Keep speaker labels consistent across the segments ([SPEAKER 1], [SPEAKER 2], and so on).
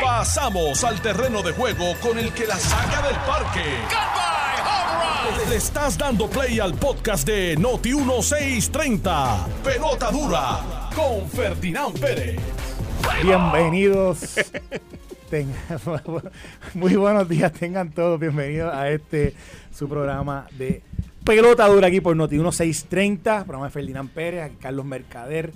[SPEAKER 1] Pasamos al terreno de juego con el que la saca del parque. Le estás dando play al podcast de Noti 1630. Pelota dura con Ferdinand Pérez.
[SPEAKER 2] Bienvenidos. Muy buenos días, tengan todos bienvenidos a este su programa de pelota dura aquí por Noti 1630, programa de Ferdinand Pérez, Carlos Mercader,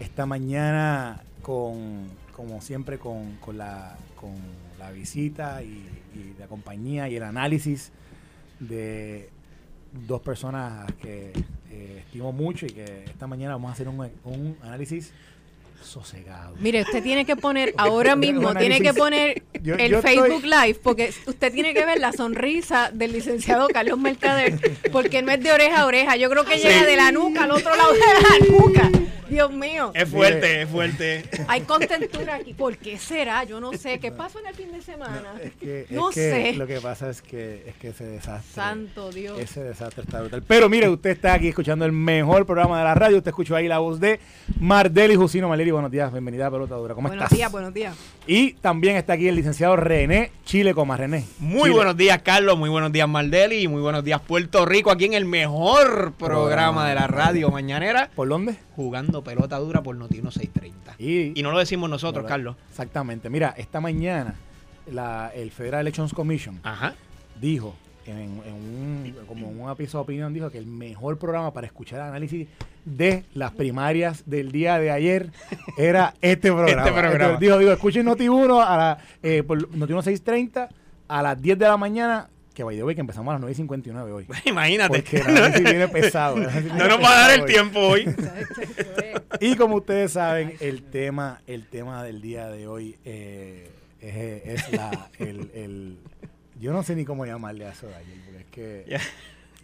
[SPEAKER 2] esta mañana con, como siempre, con, con la, con la visita y, y la compañía y el análisis de dos personas que eh, estimo mucho y que esta mañana vamos a hacer un, un análisis sosegado.
[SPEAKER 3] Mire, usted tiene que poner ahora mismo, tiene que poner
[SPEAKER 2] Yo-
[SPEAKER 3] el
[SPEAKER 2] yo estoy-
[SPEAKER 3] Facebook Live, porque usted tiene que ver la sonrisa del licenciado Carlos Mercader, porque no es de oreja a oreja. Yo creo que llega de la nuca al otro lado de la nuca. Dios mío.
[SPEAKER 4] Es fuerte, es fuerte.
[SPEAKER 3] Hay contentura aquí. ¿Por qué será? Yo no sé. ¿Qué pasó en el fin de semana?
[SPEAKER 2] Es que, es
[SPEAKER 3] No
[SPEAKER 2] que
[SPEAKER 3] sé.
[SPEAKER 2] lo que pasa es que, es que ese desastre.
[SPEAKER 3] Santo Dios.
[SPEAKER 2] Ese desastre está brutal. Pero mire, usted está aquí escuchando el mejor programa de la radio. Usted escuchó ahí la voz de Mardeli Jusino Maleri. Buenos días, bienvenida a Pelota Dura. ¿Cómo
[SPEAKER 3] Buenos
[SPEAKER 2] estás?
[SPEAKER 3] días, buenos días.
[SPEAKER 2] Y también está aquí el licenciado René Chile Coma. René.
[SPEAKER 4] Muy
[SPEAKER 2] Chile.
[SPEAKER 4] buenos días, Carlos. Muy buenos días, Maldeli. Y muy buenos días, Puerto Rico. Aquí en el mejor programa de la radio mañanera.
[SPEAKER 2] ¿Por dónde?
[SPEAKER 4] Jugando pelota dura por Noti 1630.
[SPEAKER 2] Y,
[SPEAKER 4] Y no lo decimos nosotros,
[SPEAKER 2] ¿verdad?
[SPEAKER 4] Carlos.
[SPEAKER 2] Exactamente. Mira, esta mañana la, el Federal Elections Commission
[SPEAKER 4] Ajá.
[SPEAKER 2] dijo, en, en un, como un apiso de opinión, dijo que el mejor programa para escuchar análisis de las primarias del día de ayer era este programa.
[SPEAKER 4] Este programa.
[SPEAKER 2] Entonces, dijo, digo, escuchen Noti1 a la, eh, por Noti1 630 a las 10 de la mañana, que by the way, que empezamos a las 9.59 hoy.
[SPEAKER 4] Imagínate.
[SPEAKER 2] Porque el análisis viene pesado. análisis
[SPEAKER 4] No nos va a dar el
[SPEAKER 2] hoy.
[SPEAKER 4] tiempo hoy.
[SPEAKER 2] Y como ustedes saben, el tema, el tema del día de hoy eh, es, es la, el, el- yo no sé ni cómo llamarle a eso de ayer, porque es que eh,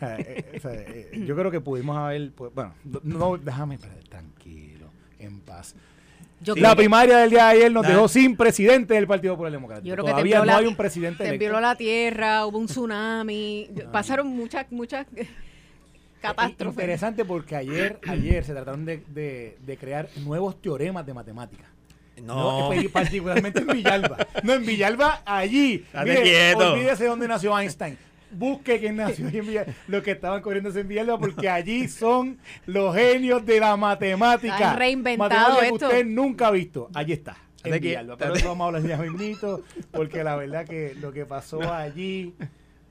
[SPEAKER 2] eh, o sea, eh, yo creo que pudimos haber, pues, bueno, no, no, déjame tranquilo, en paz.
[SPEAKER 3] Yo
[SPEAKER 2] la
[SPEAKER 3] creo
[SPEAKER 2] primaria del día de ayer nos dejó sin presidente del Partido Popular Democrático.
[SPEAKER 3] Yo creo que
[SPEAKER 2] Todavía no
[SPEAKER 3] la-
[SPEAKER 2] hay un presidente electo.
[SPEAKER 3] tembló la tierra, hubo un tsunami, pasaron muchas, muchas eh, catástrofes.
[SPEAKER 2] Interesante porque ayer, ayer se trataron de, de- de crear nuevos teoremas de matemáticas. No,
[SPEAKER 4] No.
[SPEAKER 2] particularmente en Villalba. No, en Villalba, allí. Mire,
[SPEAKER 4] quieto.
[SPEAKER 2] Olvídese dónde nació Einstein. Busque quién nació en Villalba. Los que estaban corriendo en Villalba, porque allí son los genios de la matemática.
[SPEAKER 3] Han reinventado
[SPEAKER 2] Matemática que
[SPEAKER 3] esto.
[SPEAKER 2] usted nunca ha visto. Allí está. En Villalba. Pero eso vamos a hablar ya mismito, porque la verdad que lo que pasó allí,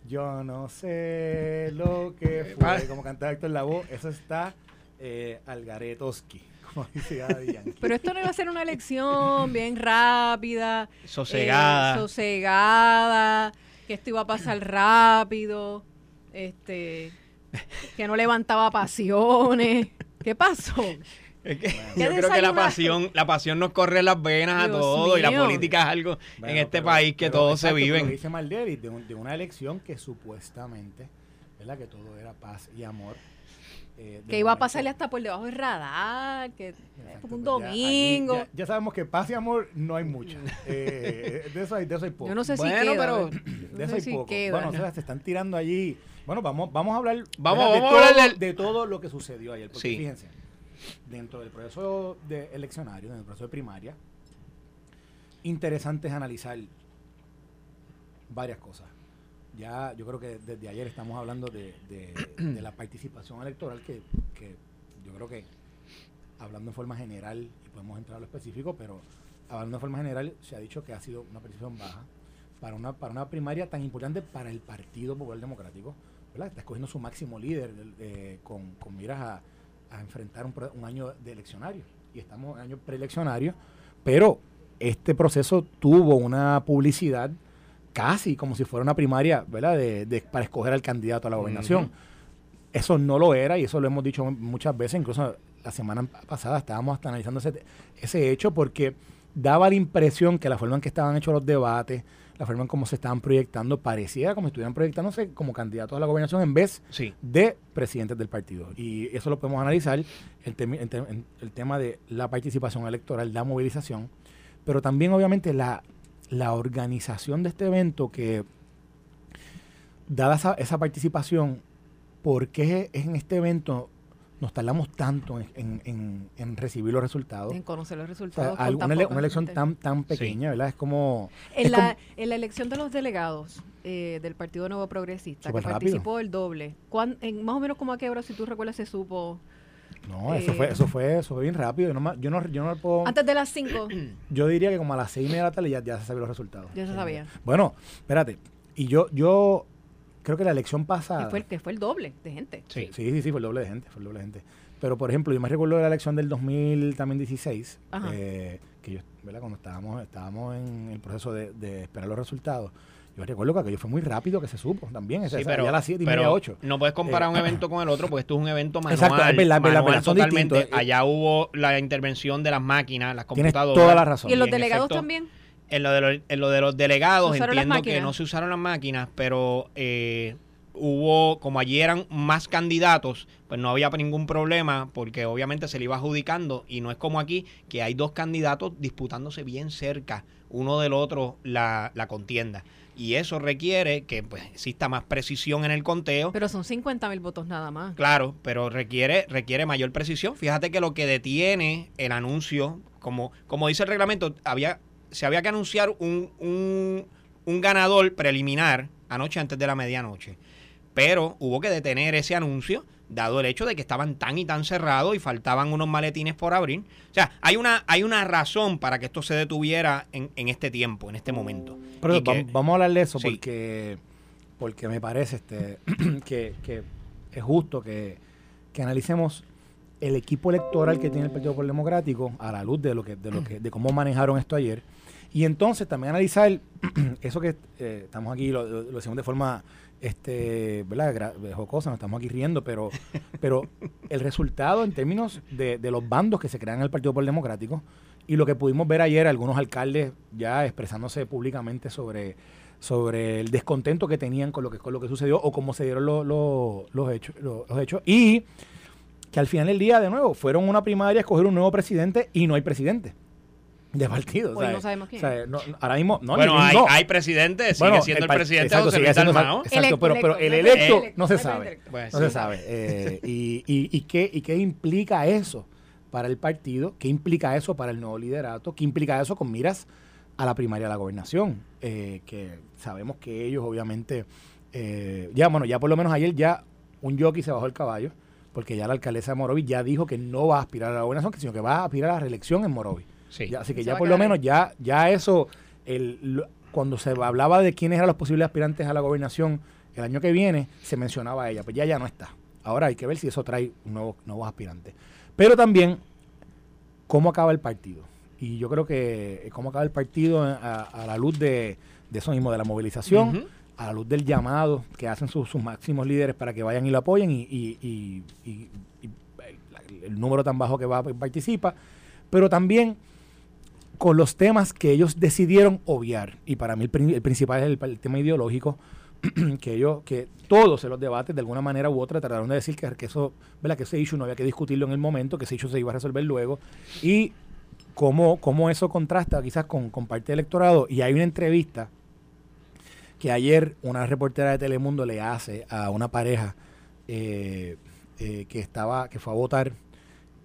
[SPEAKER 2] yo no sé lo que fue. Como cantaba Héctor Lavoe, eso está eh, Algaretoski, como dice Yankee.
[SPEAKER 3] Pero esto no iba a ser una elección bien rápida,
[SPEAKER 4] Sosegada.
[SPEAKER 3] eh, sosegada, que esto iba a pasar rápido, este, que no levantaba pasiones. ¿Qué pasó?
[SPEAKER 4] Es que
[SPEAKER 3] ¿Qué
[SPEAKER 4] yo creo que la pasión, la pasión nos corre en las venas
[SPEAKER 3] Dios
[SPEAKER 4] a todos y la
[SPEAKER 3] mío.
[SPEAKER 4] política es algo
[SPEAKER 2] Bueno,
[SPEAKER 4] en este
[SPEAKER 2] pero-
[SPEAKER 4] país que
[SPEAKER 2] pero
[SPEAKER 4] todos se
[SPEAKER 2] exacto, pero
[SPEAKER 4] viven.
[SPEAKER 2] dice Maldeli de, un- de una elección que supuestamente, ¿verdad? Que todo era paz y amor. Eh,
[SPEAKER 3] Que iba a pasarle hasta por debajo del radar, que
[SPEAKER 2] Exacto,
[SPEAKER 3] un
[SPEAKER 2] pues ya
[SPEAKER 3] domingo.
[SPEAKER 2] Ya, ya sabemos que paz y amor no hay mucho. Eh, de, eso hay, de eso hay poco.
[SPEAKER 3] Yo no sé si
[SPEAKER 4] Bueno,
[SPEAKER 3] queda.
[SPEAKER 4] pero-.
[SPEAKER 2] De
[SPEAKER 3] No
[SPEAKER 2] eso
[SPEAKER 3] sé
[SPEAKER 2] hay
[SPEAKER 3] si
[SPEAKER 2] poco.
[SPEAKER 3] queda.
[SPEAKER 2] Bueno, o sea, se están tirando allí. Bueno, vamos, vamos a hablar
[SPEAKER 4] Vamos-
[SPEAKER 2] ¿verdad? de,
[SPEAKER 4] vamos a
[SPEAKER 2] todo, de todo lo que sucedió ayer. Porque
[SPEAKER 4] Sí.
[SPEAKER 2] fíjense, dentro del proceso de eleccionario, dentro del proceso de primaria, interesante es analizar varias cosas. Ya yo creo que desde ayer estamos hablando de, de- la participación electoral que, que yo creo que hablando en forma general, y podemos entrar a lo específico, pero hablando de forma general se ha dicho que ha sido una participación baja para una, para una primaria tan importante para el Partido Popular Democrático, ¿verdad? Está escogiendo su máximo líder eh, con, con miras a, enfrentar un, un año de eleccionario. Y estamos en año preeleccionario, pero este proceso tuvo una publicidad casi como si fuera una primaria, ¿verdad? De, de- para escoger al candidato a la gobernación. Eso no lo era y eso lo hemos dicho muchas veces, incluso la semana pasada estábamos hasta analizando ese, ese hecho porque daba la impresión que la forma en que estaban hechos los debates, la forma en cómo se estaban proyectando, parecía como si estuvieran proyectándose como candidatos a la gobernación en vez
[SPEAKER 4] Sí.
[SPEAKER 2] de presidentes del partido. Y eso lo podemos analizar, el te- el tema de la participación electoral, la movilización, pero también obviamente la, la organización de este evento que, dada esa, esa participación, ¿por qué en este evento nos tardamos tanto en, en- en- en recibir los resultados.
[SPEAKER 3] En conocer los
[SPEAKER 2] O sea,
[SPEAKER 3] resultados. tan
[SPEAKER 2] una, ele-
[SPEAKER 3] poca
[SPEAKER 2] una elección tan tan pequeña, ¿verdad? Es como...
[SPEAKER 3] En
[SPEAKER 2] es
[SPEAKER 3] la, en la elección de los delegados eh, del Partido Nuevo Progresista, que
[SPEAKER 2] rápido.
[SPEAKER 3] participó el doble, ¿cuán- en, más o menos como a qué hora, si tú recuerdas, se supo?
[SPEAKER 2] No, eso
[SPEAKER 3] Eh,
[SPEAKER 2] fue, eso fue, eso fue bien rápido. Yo no, yo no, yo no puedo...
[SPEAKER 3] Antes de las 5,
[SPEAKER 2] Yo diría que como a las seis y media de la tarde ya, ya se sabían los resultados.
[SPEAKER 3] Ya se sabía.
[SPEAKER 2] Bueno, espérate. Y yo, yo creo que la elección pasada...
[SPEAKER 3] que fue, el- que fue el doble de gente.
[SPEAKER 4] Sí.
[SPEAKER 2] Sí, sí, sí, fue el doble de gente, fue el doble de gente. Pero, por ejemplo, yo me recuerdo de la elección del 2016,
[SPEAKER 3] Ajá.
[SPEAKER 2] eh, que yo, ¿verdad? Cuando estábamos, estábamos en el proceso de, de esperar los resultados, yo recuerdo que aquello fue muy rápido que se supo también. esa-
[SPEAKER 4] Sí,
[SPEAKER 2] esa-
[SPEAKER 4] pero,
[SPEAKER 2] ya a las 7 y media, 8.
[SPEAKER 4] no puedes comparar
[SPEAKER 2] Eh,
[SPEAKER 4] un evento con el otro porque esto es un evento manual.
[SPEAKER 2] Exacto, es verdad, es verdad,
[SPEAKER 4] manual
[SPEAKER 2] verdad, son
[SPEAKER 4] totalmente.
[SPEAKER 2] distintos.
[SPEAKER 4] Allá hubo la intervención de las máquinas, las
[SPEAKER 2] Tienes
[SPEAKER 4] computadoras.
[SPEAKER 2] toda la razón.
[SPEAKER 3] ¿Y en los delegados
[SPEAKER 4] efecto,
[SPEAKER 3] también?
[SPEAKER 4] En lo de los, en lo de los delegados
[SPEAKER 3] ¿Se usaron las
[SPEAKER 4] entiendo que no se usaron las máquinas, pero eh, hubo, como allí eran más candidatos, pues no había ningún problema porque obviamente se le iba adjudicando y no es como aquí que hay dos candidatos disputándose bien cerca uno del otro la, la contienda. Y eso requiere que pues, exista más precisión en el conteo.
[SPEAKER 3] Pero son 50 mil votos nada más.
[SPEAKER 4] Claro, pero requiere, requiere mayor precisión. Fíjate que lo que detiene el anuncio, como, como dice el reglamento, había, se había que anunciar un, un, un ganador preliminar anoche antes de la medianoche. Pero hubo que detener ese anuncio, dado el hecho de que estaban tan y tan cerrados y faltaban unos maletines por abrir. O sea, hay una, hay una razón para que esto se detuviera en, en este tiempo, en este momento.
[SPEAKER 2] Pero
[SPEAKER 4] que-
[SPEAKER 2] vamos a hablar de eso
[SPEAKER 4] Sí.
[SPEAKER 2] porque, porque me parece este, que, que es justo que, que analicemos el equipo electoral que tiene el Partido Popular Democrático a la luz de lo que, de lo que, de cómo manejaron esto ayer. Y entonces también analizar eso que eh, estamos aquí, lo, lo- lo decimos de forma este, ¿verdad? jocosa, nos estamos aquí riendo, pero, pero el resultado en términos de, de los bandos que se crean en el Partido Popular Democrático y lo que pudimos ver ayer, algunos alcaldes ya expresándose públicamente sobre, sobre el descontento que tenían con lo que, con lo que sucedió o cómo se dieron lo- los, hechos, lo- los hechos. Y que al final del día, de nuevo, fueron una primaria a escoger un nuevo presidente y no hay presidente de partido.
[SPEAKER 3] Hoy
[SPEAKER 2] o sea,
[SPEAKER 3] no sabemos quién.
[SPEAKER 2] o sea, no- ahora mismo, no,
[SPEAKER 4] bueno, hay,
[SPEAKER 2] no.
[SPEAKER 4] hay presidente, sigue
[SPEAKER 2] Bueno,
[SPEAKER 4] siendo el, presidente
[SPEAKER 2] exacto,
[SPEAKER 4] José Luis.
[SPEAKER 2] Exacto,
[SPEAKER 3] Electo,
[SPEAKER 2] pero, pero el
[SPEAKER 3] electo,
[SPEAKER 2] no se
[SPEAKER 3] electo,
[SPEAKER 2] sabe.
[SPEAKER 3] electo.
[SPEAKER 4] Pues
[SPEAKER 2] No
[SPEAKER 4] sí.
[SPEAKER 2] se sabe. Eh, y, y, y, qué, ¿Y qué implica eso para el partido? ¿Qué implica eso para el nuevo liderato? ¿Qué implica eso con miras a la primaria de la gobernación? Eh, que sabemos que ellos obviamente, eh, ya bueno, ya por lo menos ayer ya un jockey se bajó el caballo, porque ya la alcaldesa de Morovis ya dijo que no va a aspirar a la gobernación, sino que va a aspirar a la reelección en Morovis.
[SPEAKER 4] Sí.
[SPEAKER 2] Ya, así que
[SPEAKER 3] Se
[SPEAKER 2] ya por lo menos ya, ya eso, el, lo- cuando se hablaba de quiénes eran los posibles aspirantes a la gobernación el año que viene, se mencionaba a ella, pues ya ya no está. Ahora hay que ver si eso trae nuevos, nuevos aspirantes. Pero también, ¿cómo acaba el partido? Y yo creo que eh, cómo acaba el partido a, a la luz de, de eso mismo, de la movilización, a la luz del llamado que hacen sus, sus máximos líderes para que vayan y lo apoyen y, y- y- y- y el- el número tan bajo que va participa, pero también con los temas que ellos decidieron obviar. Y para mí el, prin- el principal es el, tema ideológico, que ellos, que todos en los debates de alguna manera u otra trataron de decir que, eso, ¿verdad? que ese issue no había que discutirlo en el momento, que ese issue se iba a resolver luego. Y cómo, cómo eso contrasta quizás con, con parte del electorado. Y hay una entrevista que ayer una reportera de Telemundo le hace a una pareja eh, eh, que estaba, que fue a votar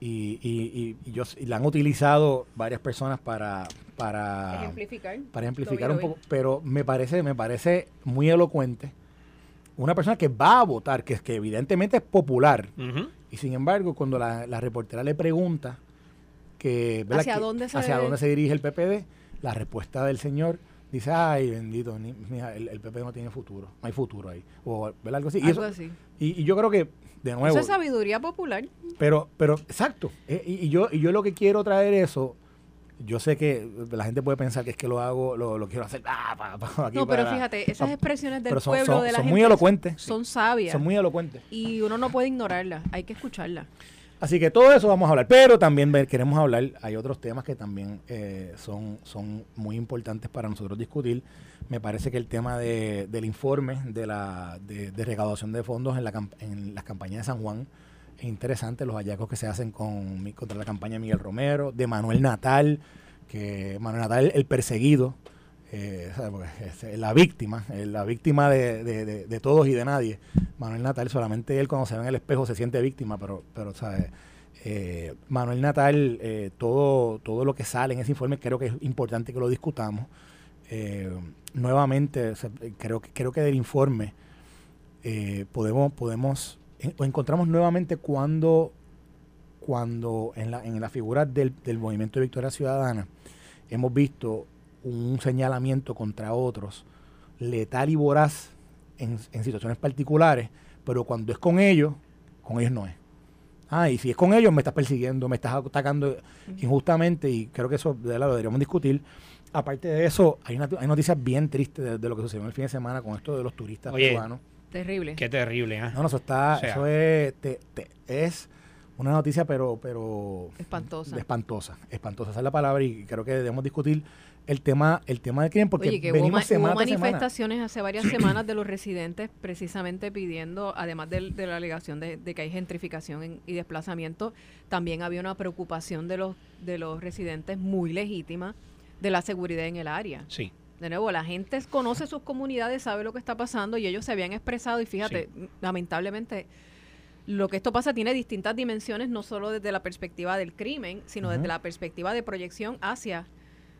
[SPEAKER 2] y, y, y- y yo, y la han utilizado varias personas para, para,
[SPEAKER 3] Ejemplificar.
[SPEAKER 2] para ejemplificar un poco, pero me parece, me parece muy elocuente una persona que va a votar, que, que evidentemente es popular, y sin embargo, cuando la, la reportera le pregunta que, ¿verdad?
[SPEAKER 3] ¿Hacia
[SPEAKER 2] que-
[SPEAKER 3] dónde se
[SPEAKER 2] hacia dónde se dirige el PPD, la respuesta del señor dice, ay, bendito, ni- mira, el, el PPD no tiene futuro, no hay futuro ahí, o ¿verdad? algo así. Y,
[SPEAKER 3] Algo
[SPEAKER 2] eso-
[SPEAKER 3] así.
[SPEAKER 2] y- y yo creo que, de nuevo,
[SPEAKER 3] Eso es sabiduría popular.
[SPEAKER 2] pero, pero, exacto. eh, y, y yo, y yo lo que quiero traer eso, yo sé que la gente puede pensar que es que lo hago, lo, lo quiero hacer, ah, pa- pa- aquí
[SPEAKER 3] No, pero
[SPEAKER 2] para-
[SPEAKER 3] fíjate, esas expresiones del
[SPEAKER 2] son,
[SPEAKER 3] pueblo
[SPEAKER 2] son-
[SPEAKER 3] de la
[SPEAKER 2] son
[SPEAKER 3] gente
[SPEAKER 2] muy elocuentes.
[SPEAKER 3] son sabias.
[SPEAKER 2] Son muy elocuentes.
[SPEAKER 3] y uno no puede ignorarlas, hay que escucharlas.
[SPEAKER 2] Así que todo eso vamos a hablar, pero también queremos hablar, hay otros temas que también eh, son, son muy importantes para nosotros discutir. Me parece que el tema de- del informe de la de, de recaudación de fondos en, la, en las campañas de San Juan es interesante, los hallazgos que se hacen con, contra la campaña de Miguel Romero, de Manuel Natal, que Manuel Natal, el perseguido eh, la víctima, la víctima de, de, todos y de nadie. Manuel Natal, solamente él cuando se ve en el espejo se siente víctima, pero, pero ¿sabes? Eh, Manuel Natal, eh, todo, todo lo que sale en ese informe creo que es importante que lo discutamos. nuevamente, creo, creo que del informe podemos, podemos encontramos nuevamente cuando, cuando en la, en la figura del, del movimiento de Victoria Ciudadana hemos visto un señalamiento contra otros letal y voraz en, situaciones particulares, pero cuando es con ellos, con ellos no es. Ah, y si es con ellos, me estás persiguiendo, me estás atacando injustamente, y creo que eso de lo deberíamos discutir. Aparte de eso, hay, una, hay noticias bien tristes de, lo que sucedió el fin de semana con esto de los turistas peruanos.
[SPEAKER 3] Terrible.
[SPEAKER 4] Qué terrible, ¿eh?
[SPEAKER 2] No, no, eso está, eso es, es una noticia, pero, pero
[SPEAKER 3] espantosa.
[SPEAKER 2] Espantosa, espantosa, esa es la palabra y creo que debemos discutir el tema el tema del crimen porque
[SPEAKER 3] Oye, que venimos hubo, manifestaciones hace varias semanas de los residentes precisamente pidiendo, además de, la alegación de, que hay gentrificación y desplazamiento, también había una preocupación de los de los residentes muy legítima de la seguridad en el área.
[SPEAKER 4] Sí.
[SPEAKER 3] De nuevo, la gente conoce sus comunidades, sabe lo que está pasando y ellos se habían expresado y fíjate, lamentablemente lo que esto pasa tiene distintas dimensiones, no solo desde la perspectiva del crimen, sino desde la perspectiva de proyección hacia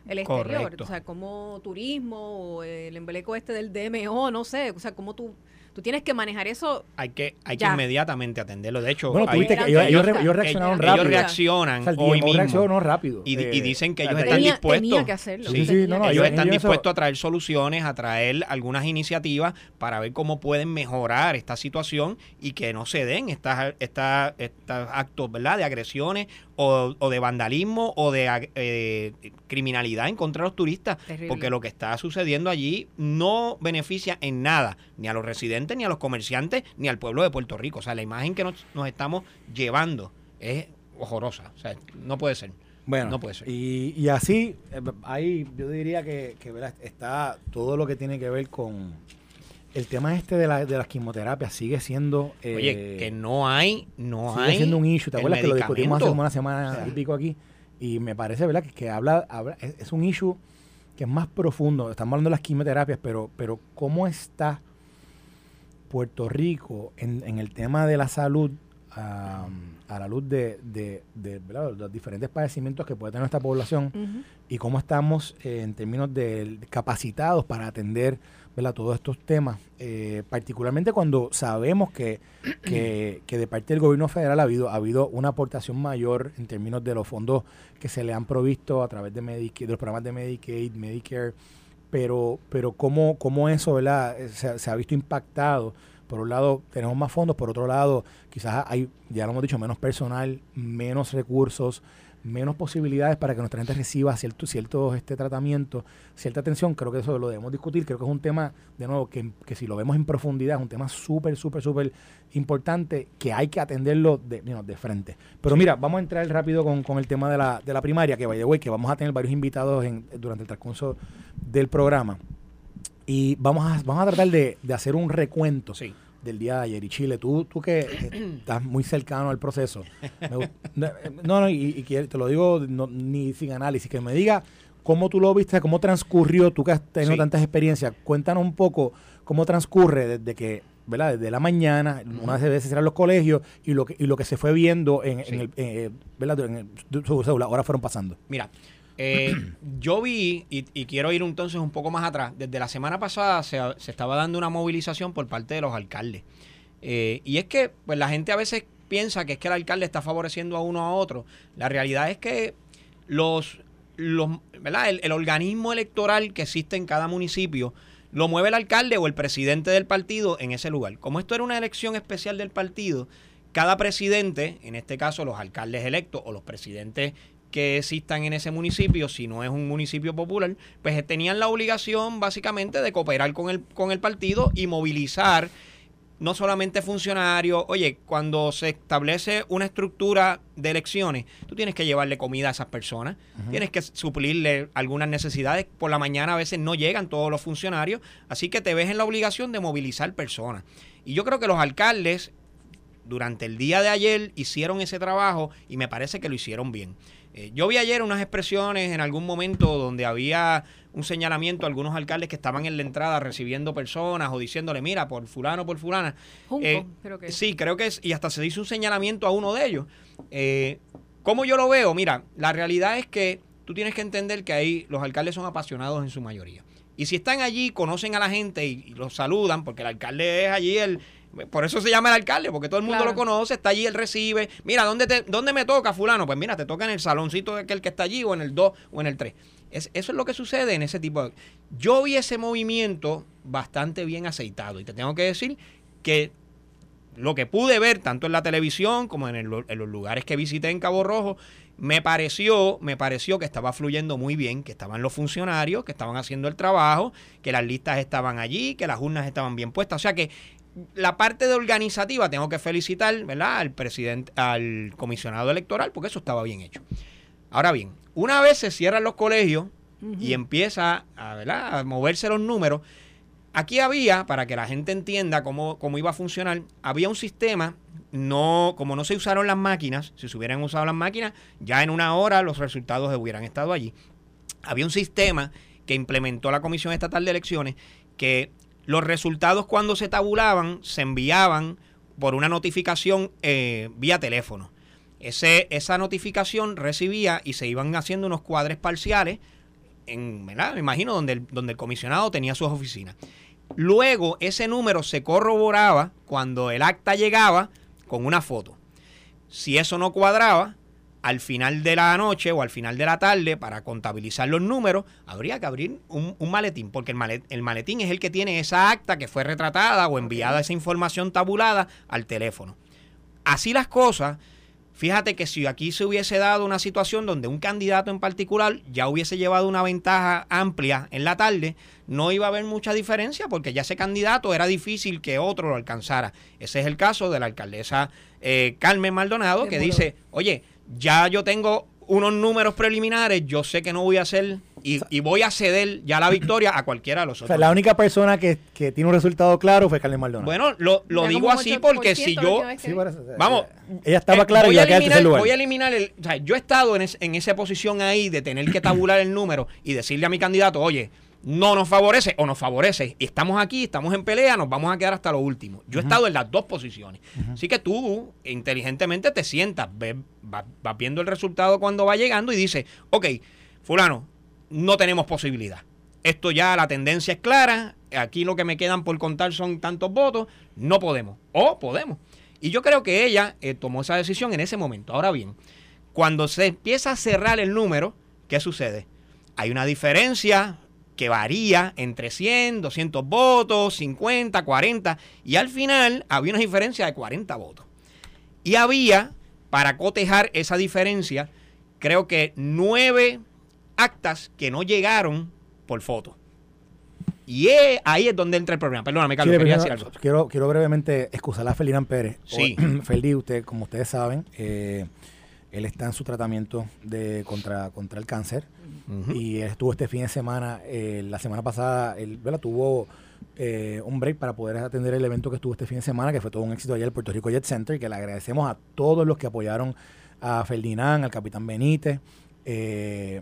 [SPEAKER 3] el exterior, o sea, como turismo o el embeleco este del DMO, no sé, o sea, como tú tú tienes que manejar eso.
[SPEAKER 4] Hay que, hay que inmediatamente atenderlo. De hecho,
[SPEAKER 2] bueno, que ellos, reaccionaron rápido.
[SPEAKER 4] Ellos reaccionan hoy mismo.
[SPEAKER 2] rápido.
[SPEAKER 4] Y, y, dicen que ellos están dispuestos.
[SPEAKER 3] Que hacerlo.
[SPEAKER 4] Sí, sí, no, ellos están dispuestos a traer soluciones, a traer algunas iniciativas para ver cómo pueden mejorar esta situación y que no se den estas, estas, estos actos ¿verdad? de agresiones o, o de vandalismo o de eh, criminalidad en contra de los turistas. Porque lo que está sucediendo allí no beneficia en nada ni a los residentes ni a los comerciantes, ni al pueblo de Puerto Rico. O sea, la imagen que nos, estamos llevando es horrorosa. O sea, no puede ser.
[SPEAKER 2] Bueno, no puede ser. Y, así, eh, ahí yo diría que, está todo lo que tiene que ver con el tema este de, la, de las quimioterapias sigue siendo...
[SPEAKER 4] Eh, Oye, que no hay, no sigue
[SPEAKER 2] siendo un issue. ¿Te acuerdas que lo discutimos hace una semana y pico aquí? Y me parece, ¿verdad? Que, que habla, es, es, un issue que es más profundo. Estamos hablando de las quimioterapias, pero, pero ¿cómo está Puerto Rico en, en el tema de la salud, a la luz de, de, los diferentes padecimientos que puede tener nuestra población y cómo estamos eh, en términos de capacitados para atender todos estos temas, eh, particularmente cuando sabemos que, que, de parte del gobierno federal ha habido, ha habido una aportación mayor en términos de los fondos que se le han provisto a través de, Medicaid, de los programas de Medicaid, Medicare, pero, pero cómo, cómo eso ¿verdad? Eh, se, ha visto impactado. Por un lado, tenemos más fondos, por otro lado, quizás hay, ya lo hemos dicho, menos personal, menos recursos, menos posibilidades para que nuestra gente reciba cierto, cierto este tratamiento, cierta atención. Creo que eso lo debemos discutir. Creo que es un tema, de nuevo, que, que si lo vemos en profundidad, es un tema súper, súper, súper importante que hay que atenderlo de, de frente. Pero mira, vamos a entrar rápido con, con el tema de la, de la primaria, que vaya güey, que vamos a tener varios invitados en, durante el transcurso del programa. Y vamos a, vamos a tratar de, de hacer un recuento.
[SPEAKER 4] Sí
[SPEAKER 2] del día de ayer. Y Chile, tú, tú que estás muy cercano al proceso. no, no, y, te lo digo ni sin análisis, que me diga cómo tú lo viste, cómo transcurrió, tú que has tenido tantas experiencias, cuéntanos un poco cómo transcurre desde que, ¿verdad? Desde la mañana, una vez veces eran los colegios y lo que, y lo que se fue viendo en, el, eh, ¿verdad? En el, ahora fueron pasando.
[SPEAKER 4] Mira, eh, yo vi, y, quiero ir entonces un poco más atrás, desde la semana pasada se, estaba dando una movilización por parte de los alcaldes. Eh, y es que pues la gente a veces piensa que es que el alcalde está favoreciendo a uno a otro. La realidad es que los, los El, el organismo electoral que existe en cada municipio lo mueve el alcalde o el presidente del partido en ese lugar. Como esto era una elección especial del partido, cada presidente, en este caso los alcaldes electos o los presidentes que existan en ese municipio, si no es un municipio popular, pues tenían la obligación básicamente de cooperar con el, con el partido y movilizar no solamente funcionarios, oye, cuando se establece una estructura de elecciones, tú tienes que llevarle comida a esas personas, tienes que suplirle algunas necesidades, por la mañana a veces no llegan todos los funcionarios, así que te ves en la obligación de movilizar personas. Y yo creo que los alcaldes durante el día de ayer hicieron ese trabajo y me parece que lo hicieron bien. Eh, yo vi ayer unas expresiones en algún momento donde había un señalamiento a algunos alcaldes que estaban en la entrada recibiendo personas o diciéndole, mira, por fulano, por fulana.
[SPEAKER 3] Junco,
[SPEAKER 4] Eh,
[SPEAKER 3] creo que es.
[SPEAKER 4] Sí, creo que es, y hasta se hizo un señalamiento a uno de ellos. Eh, ¿Cómo yo lo veo? Mira, la realidad es que tú tienes que entender que ahí los alcaldes son apasionados en su mayoría. Y si están allí, conocen a la gente y, y los saludan, porque el alcalde es allí el... Por eso se llama el alcalde, porque todo el mundo
[SPEAKER 3] Claro.
[SPEAKER 4] lo conoce, está allí, él recibe. Mira, ¿dónde, te, ¿dónde me toca fulano? Pues mira, te toca en el saloncito de aquel que está allí, o en el 2, o en el 3. Es, eso es lo que sucede en ese tipo de... Yo vi ese movimiento bastante bien aceitado. Y te tengo que decir que lo que pude ver tanto en la televisión como en, el- en los lugares que visité en Cabo Rojo, me pareció, me pareció que estaba fluyendo muy bien, que estaban los funcionarios, que estaban haciendo el trabajo, que las listas estaban allí, que las urnas estaban bien puestas. O sea que la parte de organizativa tengo que felicitar, ¿verdad? Al presidente, al comisionado electoral, porque eso estaba bien hecho. Ahora bien, una vez se cierran los colegios y empieza a, ¿verdad? a moverse los números, Aquí había, para que la gente entienda cómo, cómo iba a funcionar, había un sistema, no, como no se usaron las máquinas, si se hubieran usado las máquinas, ya en una hora los resultados hubieran estado allí. Había un sistema que implementó la Comisión Estatal de Elecciones que los resultados cuando se tabulaban se enviaban por una notificación eh, vía teléfono. Ese, esa notificación recibía y se iban haciendo unos cuadres parciales en. Me imagino donde el, donde el comisionado tenía sus oficinas. Luego ese número se corroboraba cuando el acta llegaba con una foto. Si eso no cuadraba, al final de la noche o al final de la tarde, para contabilizar los números, habría que abrir un, un maletín, porque el, malet- el maletín es el que tiene esa acta que fue retratada o enviada esa información tabulada al teléfono. Así las cosas, fíjate que si aquí se hubiese dado una situación donde un candidato en particular ya hubiese llevado una ventaja amplia en la tarde, no iba a haber mucha diferencia porque ya ese candidato era difícil que otro lo alcanzara. Ese es el caso de la alcaldesa eh, Carmen Maldonado, que dice, oye, ya yo tengo unos números preliminares, yo sé que no voy a hacer y, y voy a ceder ya la victoria a cualquiera de los
[SPEAKER 2] O
[SPEAKER 4] otros.
[SPEAKER 2] sea, la única persona que, que tiene un resultado claro fue Carmen Maldonado.
[SPEAKER 4] Bueno, lo, lo digo así
[SPEAKER 3] 8%
[SPEAKER 4] porque si yo...
[SPEAKER 2] Sí, eso, o
[SPEAKER 4] Vamos.
[SPEAKER 2] Ella estaba
[SPEAKER 4] Eh,
[SPEAKER 2] clara y
[SPEAKER 4] voy
[SPEAKER 2] iba
[SPEAKER 4] a eliminar,
[SPEAKER 2] lugar.
[SPEAKER 4] voy a eliminar el. O sea, yo he estado en, es- en esa posición ahí de tener que tabular el número y decirle a mi candidato, oye, no nos favorece o nos favorece. Y estamos aquí, estamos en pelea, nos vamos a quedar hasta lo último. Yo he estado en las dos posiciones. Así que tú, inteligentemente, te sientas, ves- vas, vas viendo el resultado cuando va llegando y dices, ok, fulano, no tenemos posibilidad. Esto ya la tendencia es clara. Aquí lo que me quedan por contar son tantos votos. No podemos. O podemos. Y yo creo que ella eh, tomó esa decisión en ese momento. Ahora bien, cuando se empieza a cerrar el número, ¿qué sucede? Hay una diferencia que varía entre 100, 200 votos, 50, 40, y al final había una diferencia de 40 votos. Y había, para cotejar esa diferencia, creo que nueve actas que no llegaron por foto. Y es- ahí es donde entra el problema. Perdóname, Carlos,
[SPEAKER 2] Chile,
[SPEAKER 4] quería decir algo.
[SPEAKER 2] Quiero, quiero brevemente excusar a Ferdinand Pérez.
[SPEAKER 4] Sí.
[SPEAKER 2] Ferdi, usted, como ustedes saben, eh, él está en su tratamiento de contra, contra el cáncer. Y él estuvo este fin de semana, eh, la semana pasada, él ¿verdad? tuvo eh, un break para poder atender el evento que estuvo este fin de semana, que fue todo un éxito allá en el Puerto Rico Jet Center, y que le agradecemos a todos los que apoyaron a Ferdinand, al Capitán Benítez, eh,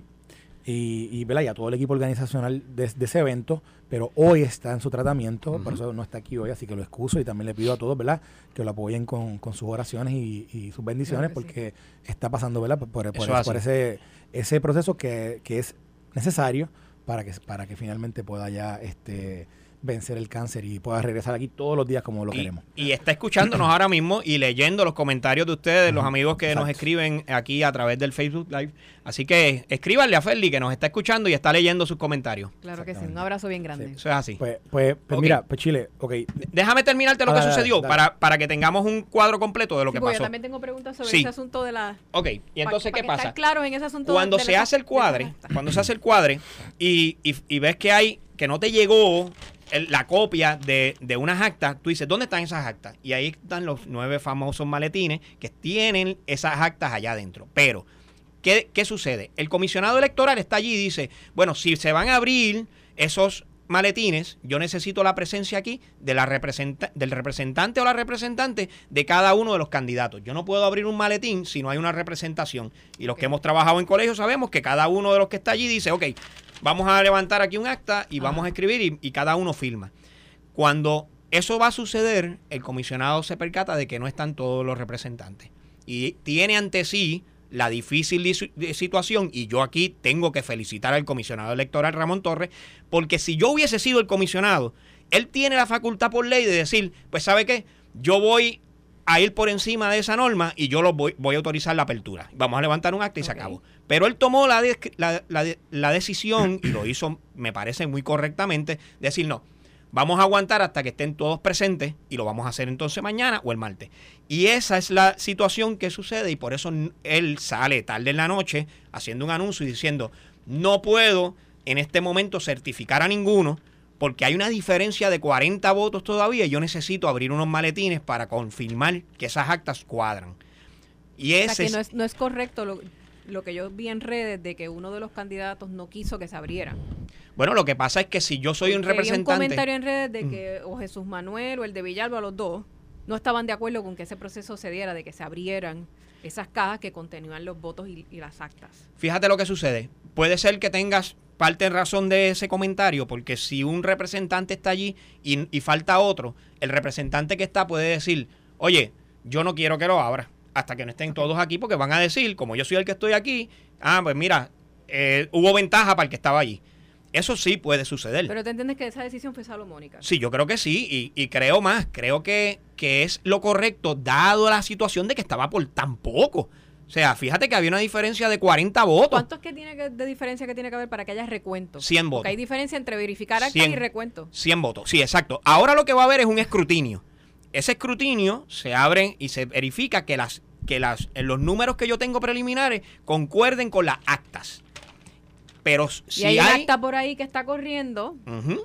[SPEAKER 2] y, y, ¿verdad? y a todo el equipo organizacional de, de ese evento, pero hoy está en su tratamiento, por eso no está aquí hoy, así que lo excuso y también le pido a todos, ¿verdad?, que lo apoyen con, con sus oraciones y, y sus bendiciones,
[SPEAKER 3] Claro que sí.
[SPEAKER 2] porque está pasando, ¿verdad?, por, por- por ese, ese proceso que, que es necesario para que, para que finalmente pueda ya este, vencer el cáncer y pueda regresar aquí todos los días como lo
[SPEAKER 4] y,
[SPEAKER 2] queremos.
[SPEAKER 4] y está escuchándonos ahora mismo y leyendo los comentarios de ustedes, los
[SPEAKER 2] Ujú,
[SPEAKER 4] amigos que nos escriben aquí a través del Facebook Live. Así que escríbanle a Ferdi que nos está escuchando y está leyendo sus comentarios.
[SPEAKER 3] Claro que sí. Un abrazo bien grande.
[SPEAKER 4] Eso es así.
[SPEAKER 2] Pues, pues, pues mira, pues Chile, ok,
[SPEAKER 4] Déjame terminarte lo que
[SPEAKER 2] Ah, dale,
[SPEAKER 4] sucedió
[SPEAKER 2] dale.
[SPEAKER 4] Para, para que tengamos un cuadro completo de lo
[SPEAKER 3] Sí,
[SPEAKER 4] que pasó.
[SPEAKER 3] yo también tengo preguntas sobre
[SPEAKER 4] Sí.
[SPEAKER 3] ese asunto de la...
[SPEAKER 4] Ok, y entonces,
[SPEAKER 3] pa-
[SPEAKER 4] ¿qué pasa?
[SPEAKER 3] estar claro en ese asunto
[SPEAKER 4] Cuando
[SPEAKER 3] de
[SPEAKER 4] se
[SPEAKER 3] la-
[SPEAKER 4] hace el cuadre, cuando se hace el cuadre y, y- y ves que hay, que no te llegó el- la copia de, de unas actas, tú dices, ¿dónde están esas actas? Y ahí están los nueve famosos maletines que tienen esas actas allá adentro. Pero, ¿qué, qué sucede? El comisionado electoral está allí y dice, bueno, si se van a abrir esos maletines, yo necesito la presencia aquí de la representa del representante o la representante de cada uno de los candidatos. Yo no puedo abrir un maletín si no hay una representación. Y los que hemos trabajado en colegio sabemos que cada uno de los que está allí dice, ok, vamos a levantar aquí un acta y vamos a escribir y, y cada uno firma. Cuando eso va a suceder, el comisionado se percata de que no están todos los representantes. Y tiene ante sí la difícil situación, y yo aquí tengo que felicitar al comisionado electoral Ramón Torres, porque si yo hubiese sido el comisionado, él tiene la facultad por ley de decir, pues sabe qué, yo voy a ir por encima de esa norma y yo lo voy, voy a autorizar la apertura. Vamos a levantar un acta y se acabó. Pero él tomó la, la, la de- la decisión, y lo hizo, me parece muy correctamente, decir, no, vamos a aguantar hasta que estén todos presentes y lo vamos a hacer entonces mañana o el martes. Y esa es la situación que sucede y por eso él sale tarde en la noche haciendo un anuncio y diciendo, no puedo en este momento certificar a ninguno porque hay una diferencia de 40 votos todavía y yo necesito abrir unos maletines para confirmar que esas actas cuadran. Y
[SPEAKER 3] O
[SPEAKER 4] ese
[SPEAKER 3] sea, que
[SPEAKER 4] es-
[SPEAKER 3] no es, no es correcto lo, lo que yo vi en redes de que uno de los candidatos no quiso que se abriera.
[SPEAKER 4] bueno, lo que pasa es que si yo soy un
[SPEAKER 3] un
[SPEAKER 4] representante... Mm.
[SPEAKER 3] comentario en redes de que o Jesús Manuel o el de Villalba, los dos, no estaban de acuerdo con que ese proceso se diera, de que se abrieran esas cajas que contenían los votos y, y las actas.
[SPEAKER 4] Fíjate lo que sucede. Puede ser que tengas parte de razón de ese comentario, porque si un representante está allí y, y falta otro, el representante que está puede decir, oye, yo no quiero que lo abra hasta que no estén todos aquí, porque van a decir, como yo soy el que estoy aquí, ah, pues mira, eh, hubo ventaja para el que estaba allí. Eso sí puede suceder.
[SPEAKER 3] Pero te entiendes que esa decisión fue salomónica.
[SPEAKER 4] Sí, yo creo que sí, y, y creo más, creo que, que es lo correcto, dado la situación de que estaba por tan poco. O sea, fíjate que había una diferencia de 40 votos.
[SPEAKER 3] ¿Cuánto es que tiene que, de diferencia que tiene que haber para que haya recuento?
[SPEAKER 4] 100 votos.
[SPEAKER 3] Porque hay diferencia entre verificar actas
[SPEAKER 4] 100.
[SPEAKER 3] y recuento.
[SPEAKER 4] 100 votos, sí, exacto. Ahora lo que va a haber es un escrutinio. Ese escrutinio se abre y se verifica que las que las los números que yo tengo preliminares concuerden con las actas. Pero si
[SPEAKER 3] y hay,
[SPEAKER 4] hay,
[SPEAKER 3] un acta por ahí que está corriendo,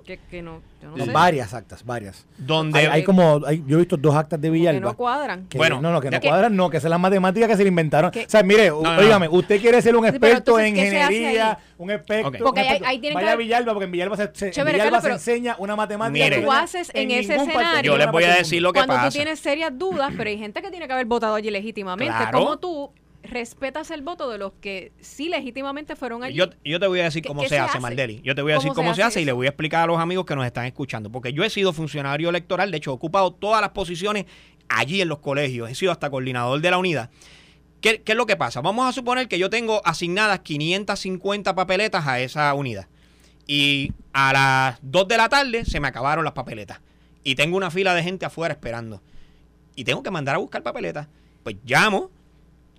[SPEAKER 3] que, que no, yo no
[SPEAKER 2] No,
[SPEAKER 3] sé,
[SPEAKER 2] varias actas, varias.
[SPEAKER 4] donde
[SPEAKER 2] Hay, hay como, hay- yo he visto dos actas de
[SPEAKER 3] que
[SPEAKER 2] Villalba.
[SPEAKER 3] no cuadran.
[SPEAKER 2] que-
[SPEAKER 4] Bueno,
[SPEAKER 2] no, no, que no
[SPEAKER 4] que-
[SPEAKER 2] cuadran, no, que esa es la matemática que se le inventaron.
[SPEAKER 3] Que-
[SPEAKER 2] o sea, mire,
[SPEAKER 4] No, no,
[SPEAKER 2] óigame, usted quiere ser un
[SPEAKER 3] Sí,
[SPEAKER 2] experto
[SPEAKER 3] entonces,
[SPEAKER 2] en
[SPEAKER 3] ¿qué se hace
[SPEAKER 2] ingeniería, un experto.
[SPEAKER 4] Ok.
[SPEAKER 2] un
[SPEAKER 3] Porque ahí-
[SPEAKER 2] experto.
[SPEAKER 3] ahí tiene que
[SPEAKER 2] Vaya a Villalba, porque en Villalba se, se- en
[SPEAKER 3] Chévere,
[SPEAKER 2] Villalba
[SPEAKER 3] Carlos,
[SPEAKER 2] se enseña una matemática.
[SPEAKER 4] Mire.
[SPEAKER 2] que
[SPEAKER 3] Tú haces en ese escenario-
[SPEAKER 4] Yo les voy a decir lo que
[SPEAKER 3] Cuando
[SPEAKER 4] pasa.
[SPEAKER 3] tú tienes serias dudas, pero hay gente que tiene que haber votado allí legítimamente. ¿Cómo tú respetas el voto de los que sí legítimamente fueron allí?
[SPEAKER 4] Yo, yo te voy a decir
[SPEAKER 3] ¿Qué-
[SPEAKER 4] cómo se,
[SPEAKER 3] se
[SPEAKER 4] hace,
[SPEAKER 3] hace?
[SPEAKER 4] Maldeli. Yo te voy a decir
[SPEAKER 3] ¿Cómo se hace
[SPEAKER 4] hace y le voy a explicar a los amigos que nos están escuchando. Porque yo he sido funcionario electoral, de hecho he ocupado todas las posiciones allí en los colegios, he sido hasta coordinador de la unidad. ¿Qué, qué es lo que pasa? Vamos a suponer que yo tengo asignadas 550 papeletas a esa unidad. Y a las 2 de la tarde se me acabaron las papeletas. Y tengo una fila de gente afuera esperando. Y tengo que mandar a buscar papeletas. Pues llamo.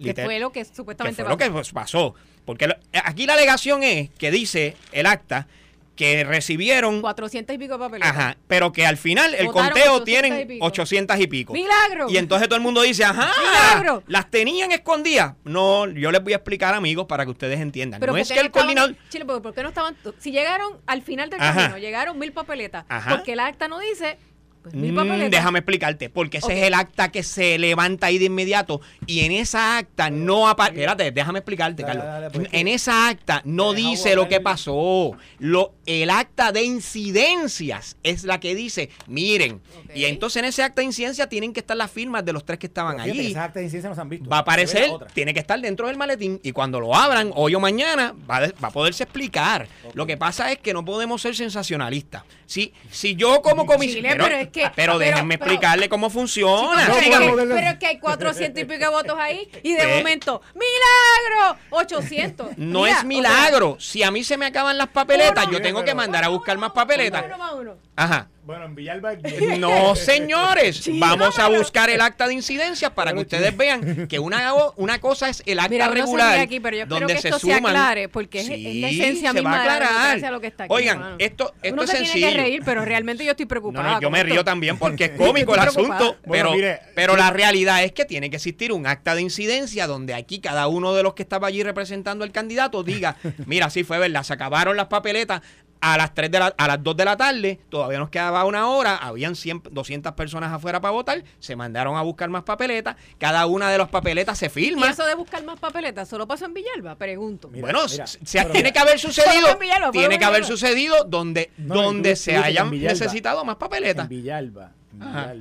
[SPEAKER 3] Que fue lo que
[SPEAKER 4] que
[SPEAKER 3] supuestamente
[SPEAKER 4] fue lo que pasó. Porque lo- aquí la alegación es que dice el acta que recibieron,
[SPEAKER 3] 400 y pico de papeletas.
[SPEAKER 4] ajá, pero que al final el
[SPEAKER 3] Votaron
[SPEAKER 4] conteo
[SPEAKER 3] 800 y
[SPEAKER 4] tienen
[SPEAKER 3] pico.
[SPEAKER 4] 800 y pico.
[SPEAKER 3] ¡Milagro!
[SPEAKER 4] Y entonces todo el mundo dice, ajá,
[SPEAKER 3] ¡Milagro!
[SPEAKER 4] las tenían escondidas. No, yo les voy a explicar, amigos, para que ustedes entiendan.
[SPEAKER 3] Pero
[SPEAKER 4] no
[SPEAKER 3] ¿por
[SPEAKER 4] es que el
[SPEAKER 3] estaban-
[SPEAKER 4] coordinador...
[SPEAKER 3] Chile, ¿por qué no estaban? Si llegaron al final del
[SPEAKER 4] Ajá.
[SPEAKER 3] camino, llegaron mil papeletas,
[SPEAKER 4] Ajá.
[SPEAKER 3] porque el acta no dice, pues
[SPEAKER 4] Mm, déjame explicarte, porque ese es el acta que se levanta ahí de inmediato y en esa acta no aparece. Espérate, déjame explicarte,
[SPEAKER 2] Dale,
[SPEAKER 4] Carlos.
[SPEAKER 2] dale, pues,
[SPEAKER 4] en esa acta no dice lo que pasó. Lo, el acta de incidencias es la que dice, miren. Y entonces en ese acta de incidencia tienen que estar las firmas de los tres que estaban
[SPEAKER 2] Fíjate que
[SPEAKER 4] allí.
[SPEAKER 2] Esas actas de incidencia no se han visto.
[SPEAKER 4] Va a aparecer, tiene que estar dentro del maletín y cuando lo abran, hoy o mañana, va a, de- va a poderse explicar. Lo que pasa es que no podemos ser sensacionalistas. Si, si yo como comisionado...
[SPEAKER 3] Chile, pero que-
[SPEAKER 4] déjenme
[SPEAKER 3] pero-
[SPEAKER 4] explicarle cómo funciona.
[SPEAKER 2] No,
[SPEAKER 3] Pero, es que,
[SPEAKER 2] bueno.
[SPEAKER 3] pero es que hay 400 y pico de votos ahí y de
[SPEAKER 4] ¿Qué?
[SPEAKER 3] momento, ¡milagro! 800.
[SPEAKER 4] No
[SPEAKER 3] Mira,
[SPEAKER 4] es milagro. Si a mí se me acaban las papeletas,
[SPEAKER 3] Uno.
[SPEAKER 4] yo tengo que mandar a buscar más papeletas.
[SPEAKER 3] Uno más uno.
[SPEAKER 4] Ajá.
[SPEAKER 2] Bueno, en Villalba.
[SPEAKER 4] No, señores.
[SPEAKER 3] Sí,
[SPEAKER 4] Vamos a buscar el acta de incidencia para que ustedes vean que una, una cosa es el acta
[SPEAKER 3] Mira,
[SPEAKER 4] regular.
[SPEAKER 3] aquí, pero yo
[SPEAKER 4] donde
[SPEAKER 3] que
[SPEAKER 4] se
[SPEAKER 3] esto se aclare, porque es- es la
[SPEAKER 4] Sí,
[SPEAKER 3] esencia
[SPEAKER 4] se va
[SPEAKER 3] misma
[SPEAKER 4] a
[SPEAKER 3] de la
[SPEAKER 4] aclarar.
[SPEAKER 3] democracia lo que está aquí,
[SPEAKER 4] Oigan, esto, esto
[SPEAKER 3] Uno
[SPEAKER 4] es
[SPEAKER 3] se
[SPEAKER 4] sencillo.
[SPEAKER 3] tiene que reír, pero realmente yo estoy preocupada.
[SPEAKER 4] No, no, yo me
[SPEAKER 3] esto.
[SPEAKER 4] río también porque es cómico el asunto,
[SPEAKER 2] Bueno,
[SPEAKER 4] pero,
[SPEAKER 2] mire,
[SPEAKER 4] pero
[SPEAKER 2] sí.
[SPEAKER 4] la realidad es que tiene que existir un acta de incidencia donde aquí cada uno de los que estaba allí representando al candidato diga, mira, sí fue verdad, se acabaron las papeletas a las 3 de la, a las 2 de la tarde, todavía nos quedaba una hora, habían 100, 200 personas afuera para votar, se mandaron a buscar más papeletas, cada una de las papeletas se
[SPEAKER 3] ¿Y
[SPEAKER 4] firma.
[SPEAKER 3] eso de buscar más papeletas solo pasó en Villalba? Pregunto.
[SPEAKER 2] Mira,
[SPEAKER 4] bueno,
[SPEAKER 2] mira,
[SPEAKER 4] se- tiene
[SPEAKER 2] mira.
[SPEAKER 4] que haber sucedido,
[SPEAKER 3] Villalba,
[SPEAKER 4] tiene que haber sucedido donde,
[SPEAKER 2] No, y
[SPEAKER 4] donde
[SPEAKER 2] tú
[SPEAKER 4] se hayan
[SPEAKER 2] Villalba.
[SPEAKER 4] necesitado más papeletas.
[SPEAKER 2] En Villalba.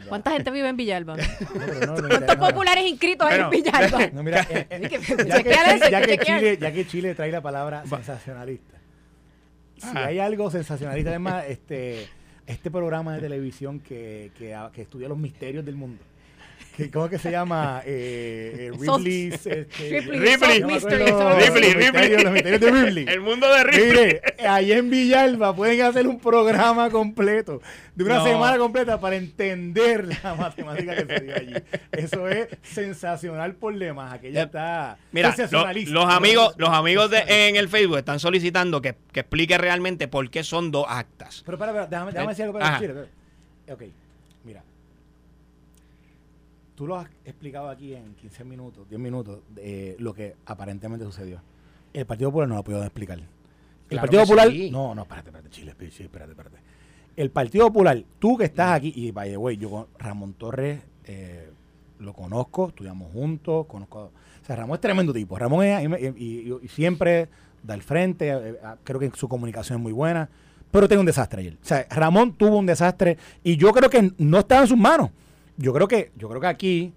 [SPEAKER 3] ¿Cuánta gente vive en Villalba?
[SPEAKER 2] No, pero no, no,
[SPEAKER 3] ¿Cuántos populares inscritos hay en. Villalba?
[SPEAKER 2] Mira, eh, eh,
[SPEAKER 3] que,
[SPEAKER 2] que. Chile, ya que Chile trae la palabra sensacionalista. Si hay algo sensacionalista, además, este, este programa de televisión que, que, que estudia los misterios del mundo. ¿Cómo que se llama? Eh, eh, Ripley's. Este,
[SPEAKER 3] Ripley,
[SPEAKER 4] Ripley.
[SPEAKER 2] no
[SPEAKER 3] Mystery,
[SPEAKER 4] Ripley,
[SPEAKER 2] los
[SPEAKER 4] Ripley.
[SPEAKER 2] misterios- Los misterios de Ripley.
[SPEAKER 4] El mundo de Ripley.
[SPEAKER 2] Mire, ahí en Villalba pueden hacer un programa completo, de una
[SPEAKER 4] No.
[SPEAKER 2] semana completa para entender la matemática que se dio allí. Eso es sensacional por demás. Aquella
[SPEAKER 4] Ya.
[SPEAKER 2] está
[SPEAKER 4] Mira, lo-
[SPEAKER 2] sensacionalista.
[SPEAKER 4] los amigos, los amigos de, en el Facebook están solicitando que, que explique realmente por qué son dos actas.
[SPEAKER 2] Pero, espera, espera, déjame, déjame
[SPEAKER 4] Eh,
[SPEAKER 2] decir algo para. Chile. Ok, mira. Tú lo has explicado aquí en 15 minutos, 10 minutos, de lo que aparentemente sucedió. El Partido Popular no lo ha podido explicar. El
[SPEAKER 4] Claro
[SPEAKER 2] Partido Popular.
[SPEAKER 4] sí.
[SPEAKER 2] No, no, espérate, espérate, Chile, espérate, sí, espérate, espérate. El Partido Popular, tú que estás aquí, y by the way, yo con Ramón Torres eh, lo conozco, estudiamos juntos, conozco. O sea, Ramón es tremendo tipo. Ramón es, y, y- y siempre da el frente, eh, eh, creo que su comunicación es muy buena, pero tiene un desastre ayer. O sea, Ramón tuvo un desastre y yo creo que no estaba en sus manos. Yo creo que, yo creo que aquí,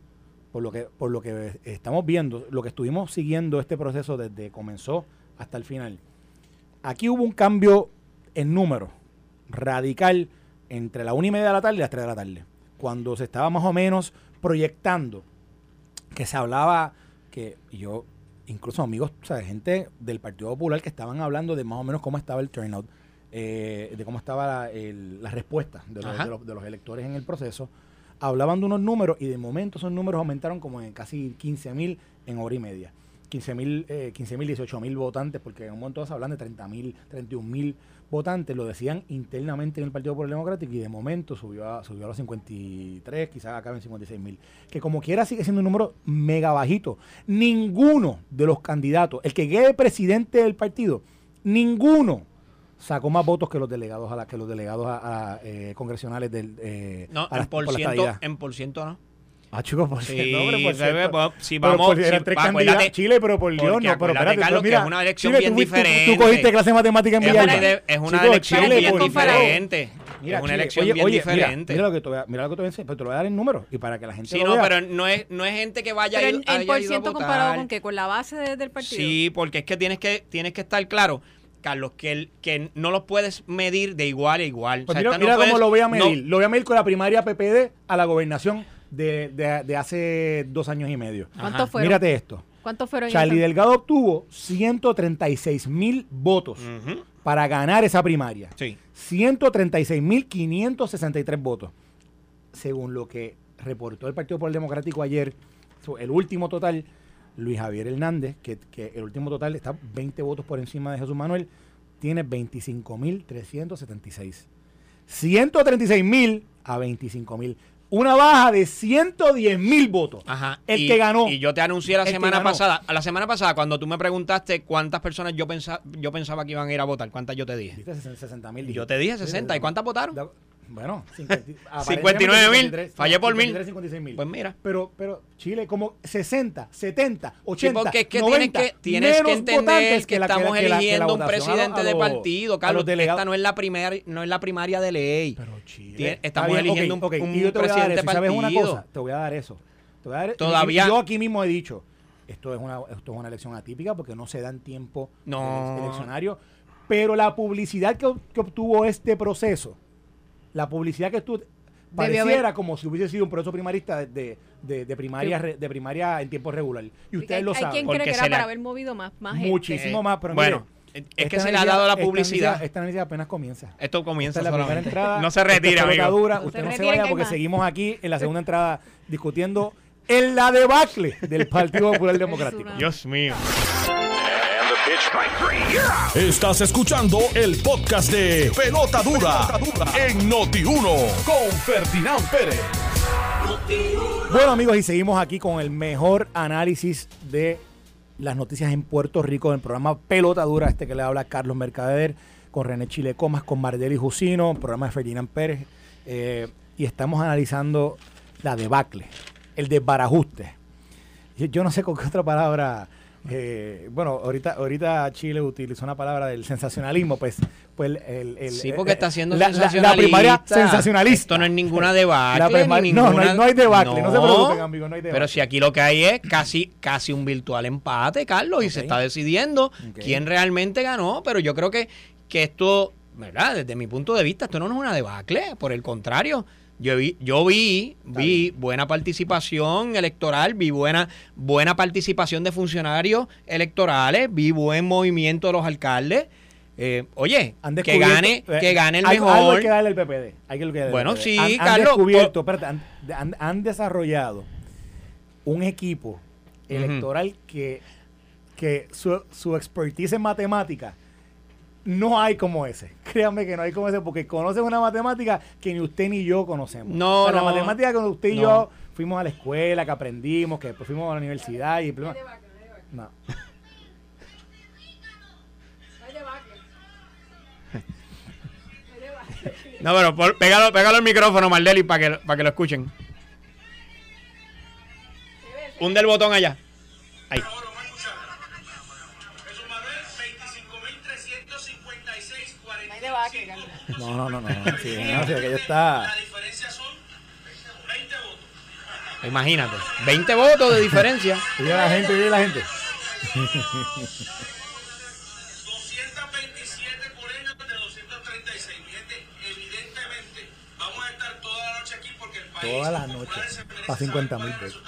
[SPEAKER 2] por lo que, por lo que estamos viendo, lo que estuvimos siguiendo este proceso desde comenzó hasta el final, aquí hubo un cambio en número radical entre la una y media de la tarde y las tres de la tarde. Cuando se estaba más o menos proyectando que se hablaba que yo, incluso amigos, o sea, gente del Partido Popular que estaban hablando de más o menos cómo estaba el turnout, eh, de cómo estaba la, el- la respuesta de los, de, los, de los electores en el proceso, hablaban de unos números y de momento esos números aumentaron como en casi 15 mil en hora y media. 15 mil, eh, 15 mil, 18 mil votantes, porque en un momento se hablan de 30 mil, 31 mil votantes, lo decían internamente en el Partido Popular Democrático y de momento subió a, subió a los 53, quizás acabe en 56 mil. Que como quiera sigue siendo un número mega bajito. Ninguno de los candidatos, el que quede presidente del partido, ninguno sacó más votos que los delegados a la, que los delegados a, a, eh, congresionales del eh,
[SPEAKER 4] No,
[SPEAKER 2] a
[SPEAKER 4] en por,
[SPEAKER 2] por la
[SPEAKER 4] ciento, en por ciento no.
[SPEAKER 2] Ah, chicos, por
[SPEAKER 4] Sí,
[SPEAKER 2] por ciento.
[SPEAKER 4] pues, si
[SPEAKER 2] Pero
[SPEAKER 4] vamos,
[SPEAKER 2] porque
[SPEAKER 4] si-
[SPEAKER 2] eran tres candidatos. Chile, pero por Dios, no, pero espérate,
[SPEAKER 4] Carlos, que
[SPEAKER 2] mira,
[SPEAKER 4] es una elección
[SPEAKER 2] Chile,
[SPEAKER 4] bien
[SPEAKER 2] tú fuiste- tú-
[SPEAKER 4] diferente.
[SPEAKER 2] Tú, cogiste clase de matemática en
[SPEAKER 4] Es una, ide- es una
[SPEAKER 2] Chicos,
[SPEAKER 4] elección
[SPEAKER 2] Chile,
[SPEAKER 4] bien
[SPEAKER 2] por
[SPEAKER 4] diferente.
[SPEAKER 2] Mira,
[SPEAKER 4] es una
[SPEAKER 2] Chile,
[SPEAKER 4] elección
[SPEAKER 2] oye,
[SPEAKER 4] bien
[SPEAKER 2] oye,
[SPEAKER 4] diferente.
[SPEAKER 2] Mira, lo que te voy a, mira lo que te voy a enseñar, pero te lo voy a dar en números y para que la gente
[SPEAKER 4] Sí,
[SPEAKER 2] lo
[SPEAKER 4] no,
[SPEAKER 2] vea.
[SPEAKER 4] pero no es, no es gente que vaya
[SPEAKER 3] Pero en
[SPEAKER 4] haya
[SPEAKER 3] por
[SPEAKER 4] ido a
[SPEAKER 3] ciento
[SPEAKER 4] votar.
[SPEAKER 3] comparado con qué, con la base de- del partido.
[SPEAKER 4] Sí, porque es que tienes que tienes que estar claro, Carlos, que, el, que no los puedes medir de igual a igual. O
[SPEAKER 2] Pues
[SPEAKER 4] sea,
[SPEAKER 2] mira,
[SPEAKER 4] no
[SPEAKER 2] cómo
[SPEAKER 4] puedes-
[SPEAKER 2] lo voy a
[SPEAKER 4] no-
[SPEAKER 2] medir. Lo voy a medir con la primaria PPD a la gobernación de, de- de hace dos años y medio.
[SPEAKER 3] ¿Cuántos fueron?
[SPEAKER 2] Mírate esto.
[SPEAKER 3] ¿Cuántos fueron?
[SPEAKER 2] Charlie? Delgado obtuvo 136 mil votos para ganar esa primaria.
[SPEAKER 4] Sí.
[SPEAKER 2] 136.563 votos. Según lo que reportó el Partido Popular Democrático ayer, el último total, Luis Javier Hernández, que, que el último total está 20 votos por encima de Jesús Manuel, tiene 25.376. 136.000 a 25.000. Una baja de 110.000 votos.
[SPEAKER 4] Ajá.
[SPEAKER 2] El
[SPEAKER 4] y,
[SPEAKER 2] que ganó.
[SPEAKER 4] Y yo te anuncié la semana pasada, la semana pasada cuando tú me preguntaste cuántas personas yo pensaba, yo pensaba que iban a ir a votar, cuántas yo te dije.
[SPEAKER 2] ¿Viste? 60.000.
[SPEAKER 4] Yo te dije 60, ¿y cuántas votaron?
[SPEAKER 2] Bueno, 50
[SPEAKER 4] 59.000,
[SPEAKER 2] 53,
[SPEAKER 4] fallé por
[SPEAKER 2] 53,
[SPEAKER 4] mil.
[SPEAKER 2] 56 mil.
[SPEAKER 4] Pues mira.
[SPEAKER 2] Pero, pero Chile como 60, 70,
[SPEAKER 4] Sí,
[SPEAKER 2] 80,
[SPEAKER 4] porque es que
[SPEAKER 2] 90,
[SPEAKER 4] tienes que, tienes que entender que,
[SPEAKER 2] la-
[SPEAKER 4] estamos
[SPEAKER 2] la- que la- que la
[SPEAKER 4] eligiendo un
[SPEAKER 2] a
[SPEAKER 4] presidente de partido, Carlos. Esta no es la primaria, no es la primaria de ley.
[SPEAKER 2] Pero Chile.
[SPEAKER 4] Estamos
[SPEAKER 2] bien,
[SPEAKER 4] eligiendo un-
[SPEAKER 2] ok,
[SPEAKER 4] un
[SPEAKER 2] y yo te voy a dar
[SPEAKER 4] presidente
[SPEAKER 2] eso. ¿Y ¿Sabes una
[SPEAKER 4] partido.
[SPEAKER 2] cosa? Te voy a dar eso. Te voy a dar-
[SPEAKER 4] Todavía-
[SPEAKER 2] Yo aquí mismo he dicho, esto es una, esto es una elección atípica porque no se dan tiempo
[SPEAKER 4] No.
[SPEAKER 2] ele- eleccionario, pero la publicidad que, que obtuvo este proceso, la publicidad que tú pareciera
[SPEAKER 3] haber-
[SPEAKER 2] como si hubiese sido un proceso primarista de, de, de- de primaria re- de primaria en tiempo regular. Y ustedes
[SPEAKER 3] hay,
[SPEAKER 2] lo
[SPEAKER 3] hay
[SPEAKER 2] saben.
[SPEAKER 3] quien
[SPEAKER 4] Porque
[SPEAKER 3] cree que
[SPEAKER 4] se
[SPEAKER 3] era para haber movido más, más gente.
[SPEAKER 2] Muchísimo
[SPEAKER 4] Eh,
[SPEAKER 2] más, pero
[SPEAKER 4] bueno,
[SPEAKER 2] mire,
[SPEAKER 4] es que se le ha dado la
[SPEAKER 2] esta
[SPEAKER 4] publicidad.
[SPEAKER 2] Esta análisis apenas comienza.
[SPEAKER 4] Esto comienza
[SPEAKER 2] Esta es la primera entrada.
[SPEAKER 4] No se
[SPEAKER 2] pelota
[SPEAKER 4] amigo.
[SPEAKER 2] dura.
[SPEAKER 3] No
[SPEAKER 2] Usted
[SPEAKER 3] se
[SPEAKER 2] no se vaya
[SPEAKER 3] hay
[SPEAKER 2] porque
[SPEAKER 3] más.
[SPEAKER 2] seguimos aquí en la segunda entrada discutiendo en la debacle del Partido Popular Democrático.
[SPEAKER 4] Dios mío.
[SPEAKER 1] Estás escuchando el podcast de Pelota Dura, en Noti1 con Ferdinand Pérez.
[SPEAKER 2] Bueno amigos, y seguimos aquí con el mejor análisis de las noticias en Puerto Rico del programa Pelota Dura, este que le habla Carlos Mercader, con René Chile Comas, con Mardeli Jusino, programa de Ferdinand Pérez, eh, y estamos analizando la debacle, el desbarajuste. Yo, yo no sé con qué otra palabra eh, bueno, ahorita, ahorita Chile utilizó una palabra del sensacionalismo, pues, pues el, el,
[SPEAKER 4] sí, porque está siendo
[SPEAKER 2] la,
[SPEAKER 4] sensacionalista.
[SPEAKER 2] La, primaria sensacionalista.
[SPEAKER 4] Esto no es ninguna debacle.
[SPEAKER 2] ninguna, no, no, hay, no hay debacle, no, no se preocupen, amigo, no hay debacle.
[SPEAKER 4] Pero si aquí lo que hay es casi, casi un virtual empate, Carlos, y se está decidiendo okay. quién realmente ganó, pero yo creo que, que esto, ¿verdad? Desde mi punto de vista, esto no es una debacle, por el contrario yo vi, yo vi, vi buena participación electoral, vi buena, buena participación de funcionarios electorales, vi buen movimiento de los alcaldes. Eh, oye, que gane, eh, que gane el
[SPEAKER 2] hay,
[SPEAKER 4] mejor.
[SPEAKER 2] Algo hay que darle el PPD. Hay que darle
[SPEAKER 4] bueno,
[SPEAKER 2] PPD.
[SPEAKER 4] sí,
[SPEAKER 2] han,
[SPEAKER 4] Carlos.
[SPEAKER 2] Han descubierto, espérate, han, han, han, desarrollado un equipo electoral uh -huh. que, que su, su expertise en matemáticas no hay como ese. Créanme que no hay como ese, porque conocen una matemática que ni usted ni yo conocemos.
[SPEAKER 4] No,
[SPEAKER 2] o sea,
[SPEAKER 4] no.
[SPEAKER 2] La matemática que usted y
[SPEAKER 4] no.
[SPEAKER 2] yo fuimos a la escuela, que aprendimos, que después fuimos a la universidad y... No.
[SPEAKER 4] No, pero por, pégalo, pégalo el micrófono, Maldeli, para que, para que lo escuchen. Hunde el botón allá. Ahí.
[SPEAKER 2] No, no, no, no. Sí, no, sí, aquello está.
[SPEAKER 5] La diferencia son 20 votos.
[SPEAKER 4] Imagínate, 20 votos de diferencia.
[SPEAKER 2] Vive la gente, vive la gente.
[SPEAKER 5] 227 por ellos de 236. Mi gente, evidentemente, vamos a estar toda la noche aquí porque el país.
[SPEAKER 2] Toda la noche. Para 50 mil pesos.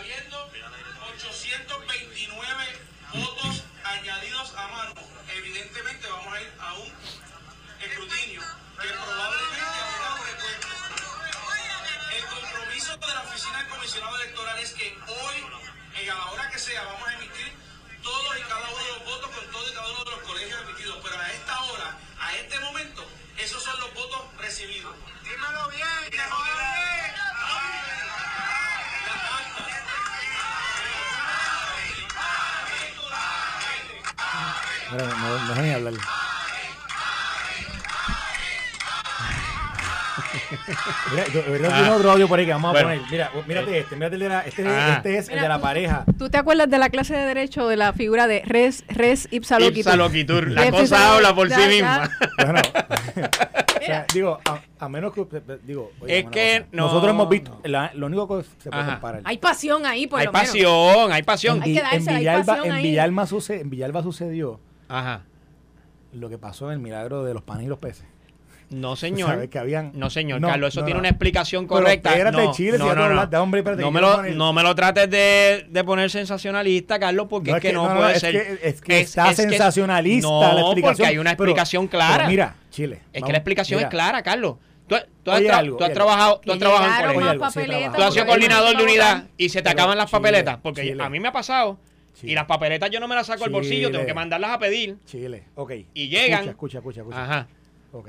[SPEAKER 5] Habiendo 829 votos añadidos a mano, evidentemente vamos a ir a un escrutinio que probablemente abre puertas. El compromiso de la oficina del comisionado electoral es que hoy, a la hora que sea, vamos a emitir todos y cada uno de los votos con todos y cada uno de los colegios emitidos. Pero a esta hora, a este momento, esos son los votos recibidos.
[SPEAKER 2] Dejen ni hablar. Mira, yo, yo tengo
[SPEAKER 4] Ah.
[SPEAKER 2] otro audio por ahí que vamos
[SPEAKER 4] Bueno.
[SPEAKER 2] a poner. Mira, mírate este, mírate el de la, este,
[SPEAKER 4] Ah.
[SPEAKER 2] este es el
[SPEAKER 3] Mira,
[SPEAKER 2] de la
[SPEAKER 3] tú-
[SPEAKER 2] pareja.
[SPEAKER 3] ¿Tú te acuerdas de la clase de derecho de la figura de res, res ipsa loquitur?
[SPEAKER 4] Ipsa loquitur. La
[SPEAKER 3] Res,
[SPEAKER 4] cosa
[SPEAKER 3] ipsa-
[SPEAKER 4] habla por sí
[SPEAKER 3] ya,
[SPEAKER 4] misma.
[SPEAKER 3] ya.
[SPEAKER 2] Bueno, o sea, digo, a, a menos que usted, digo, oye,
[SPEAKER 4] Es que
[SPEAKER 2] cosa,
[SPEAKER 4] no.
[SPEAKER 2] nosotros hemos visto, la- lo único que se puede
[SPEAKER 4] Ajá.
[SPEAKER 2] comparar.
[SPEAKER 3] Hay pasión ahí, por
[SPEAKER 4] Hay
[SPEAKER 3] lo menos.
[SPEAKER 4] pasión, hay pasión.
[SPEAKER 2] en,
[SPEAKER 3] Hay que
[SPEAKER 2] en
[SPEAKER 3] hay
[SPEAKER 2] Villalba,
[SPEAKER 3] pasión
[SPEAKER 2] en
[SPEAKER 3] ahí.
[SPEAKER 2] Villalba suce- en Villalba sucedió
[SPEAKER 4] Ajá.
[SPEAKER 2] Lo que pasó en el milagro de los panes y los peces.
[SPEAKER 4] No,
[SPEAKER 2] Sabes
[SPEAKER 4] señor.
[SPEAKER 2] que habían
[SPEAKER 4] No, señor,
[SPEAKER 2] No,
[SPEAKER 4] Carlos, eso
[SPEAKER 2] no,
[SPEAKER 4] tiene
[SPEAKER 2] no.
[SPEAKER 4] una explicación
[SPEAKER 2] Pero
[SPEAKER 4] correcta.
[SPEAKER 2] espérate,
[SPEAKER 4] no,
[SPEAKER 2] Chile, si
[SPEAKER 4] no,
[SPEAKER 2] ya
[SPEAKER 4] no,
[SPEAKER 2] tú
[SPEAKER 4] no.
[SPEAKER 2] hablas- da, hombre, espérate,
[SPEAKER 4] no,
[SPEAKER 2] que
[SPEAKER 4] me lo,
[SPEAKER 2] poner-
[SPEAKER 4] no me lo trates de, de poner sensacionalista, Carlos, porque
[SPEAKER 2] No,
[SPEAKER 4] es que no,
[SPEAKER 2] no,
[SPEAKER 4] puede
[SPEAKER 2] es
[SPEAKER 4] ser.
[SPEAKER 2] que- es que está
[SPEAKER 4] es
[SPEAKER 2] sensacionalista
[SPEAKER 4] no,
[SPEAKER 2] la explicación.
[SPEAKER 4] porque hay una explicación
[SPEAKER 2] pero
[SPEAKER 4] clara.
[SPEAKER 2] mira, Chile.
[SPEAKER 4] es que la explicación
[SPEAKER 2] mira,
[SPEAKER 4] es clara, Carlos. Tú, tú has,
[SPEAKER 2] Oye
[SPEAKER 4] tra-
[SPEAKER 2] algo,
[SPEAKER 4] tú has
[SPEAKER 2] oye
[SPEAKER 4] trabajado, tú has trabajado en colegio. Tú has sido coordinador de unidad y se te acaban las papeletas. Porque a mí me ha pasado.
[SPEAKER 2] Chile.
[SPEAKER 4] Y las papeletas yo no me las saco del bolsillo, tengo que mandarlas a pedir.
[SPEAKER 2] Chile, ok.
[SPEAKER 4] Y llegan.
[SPEAKER 2] Escucha, escucha, escucha.
[SPEAKER 4] Ajá.
[SPEAKER 2] Ok.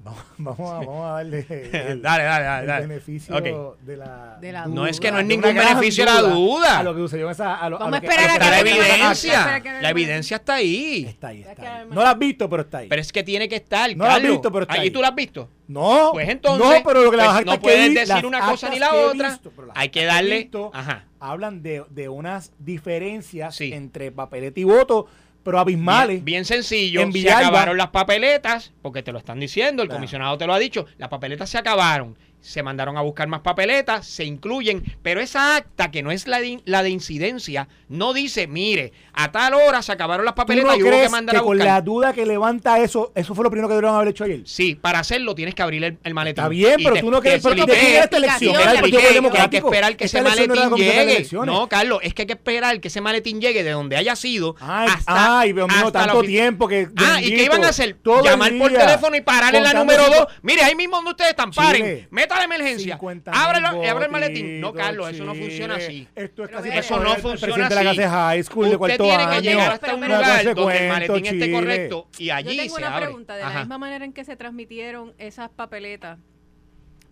[SPEAKER 2] Vamos, vamos, a, vamos a darle el,
[SPEAKER 4] Dale, dale, dale,
[SPEAKER 2] el
[SPEAKER 4] dale.
[SPEAKER 2] beneficio de la,
[SPEAKER 3] De la
[SPEAKER 4] No es que no
[SPEAKER 2] duda,
[SPEAKER 4] es
[SPEAKER 2] de
[SPEAKER 4] ningún beneficio a la duda.
[SPEAKER 2] A lo que sucedió esa. A lo,
[SPEAKER 3] Vamos
[SPEAKER 2] a
[SPEAKER 3] a
[SPEAKER 2] lo
[SPEAKER 3] esperar a que
[SPEAKER 4] la
[SPEAKER 3] la
[SPEAKER 4] evidencia.
[SPEAKER 3] Que
[SPEAKER 4] La evidencia está ahí.
[SPEAKER 2] Está ahí,
[SPEAKER 3] Es
[SPEAKER 2] está
[SPEAKER 3] que
[SPEAKER 2] ahí. No la has visto, pero está ahí.
[SPEAKER 4] Pero es que tiene que estar,
[SPEAKER 2] No la has visto, pero está
[SPEAKER 4] Ahí
[SPEAKER 2] ahí.
[SPEAKER 4] tú la has visto.
[SPEAKER 2] no,
[SPEAKER 4] Pues entonces,
[SPEAKER 2] no, pero lo que las
[SPEAKER 4] pues no
[SPEAKER 2] que
[SPEAKER 4] puedes
[SPEAKER 2] vi-
[SPEAKER 4] decir una cosa ni la
[SPEAKER 2] que
[SPEAKER 4] otra.
[SPEAKER 2] visto,
[SPEAKER 4] Hay que darle-
[SPEAKER 2] visto
[SPEAKER 4] ajá.
[SPEAKER 2] Hablan de, de unas diferencias
[SPEAKER 4] Sí.
[SPEAKER 2] entre papeleta y voto, pero abismales.
[SPEAKER 4] Bien, bien sencillo.
[SPEAKER 2] En
[SPEAKER 4] se acabaron las papeletas, porque te lo están diciendo, el
[SPEAKER 2] Claro.
[SPEAKER 4] comisionado te lo ha dicho. Las papeletas se acabaron. Se mandaron a buscar más papeletas, se incluyen, pero esa acta que no es la de, la de incidencia, no dice, mire, a tal hora se acabaron las
[SPEAKER 2] ¿Tú
[SPEAKER 4] papeletas
[SPEAKER 2] no
[SPEAKER 4] y hubo que mandar
[SPEAKER 2] que
[SPEAKER 4] a
[SPEAKER 2] con
[SPEAKER 4] buscar.
[SPEAKER 2] la duda que levanta eso, eso fue lo primero que debieron haber hecho ayer?
[SPEAKER 4] Sí, para hacerlo tienes que abrir el, el maletín.
[SPEAKER 2] Está bien, pero
[SPEAKER 4] te-
[SPEAKER 2] tú no crees, pero ¿de
[SPEAKER 4] expliqué-
[SPEAKER 2] esta elección?
[SPEAKER 3] Te
[SPEAKER 4] expliqué que hay que esperar que ese
[SPEAKER 2] no
[SPEAKER 4] maletín llegue. No, Carlos, es que hay que esperar que ese maletín llegue de donde haya sido.
[SPEAKER 2] Ay,
[SPEAKER 4] hasta,
[SPEAKER 2] ay, Dios mío, tanto tiempo que.
[SPEAKER 4] Ah, ¿y qué iban a hacer? Llamar por teléfono y parar en la número
[SPEAKER 2] cinco-
[SPEAKER 4] 2. Mire, ahí mismo donde ustedes están, paren. Meta la emergencia.
[SPEAKER 2] 50
[SPEAKER 4] Abre, abre el maletín. No, Carlos, eso no funciona así.
[SPEAKER 2] Esto es casi
[SPEAKER 4] Eso no funciona
[SPEAKER 2] presidente de la
[SPEAKER 4] así.
[SPEAKER 2] clase de high school de
[SPEAKER 4] Usted
[SPEAKER 2] cuarto
[SPEAKER 4] tiene que llegar hasta un lugar donde el maletín esté correcto y
[SPEAKER 3] Yo
[SPEAKER 4] allí
[SPEAKER 3] tengo
[SPEAKER 4] se
[SPEAKER 3] una
[SPEAKER 4] abre.
[SPEAKER 3] pregunta. De la
[SPEAKER 4] Ajá.
[SPEAKER 3] misma manera en que se transmitieron esas papeletas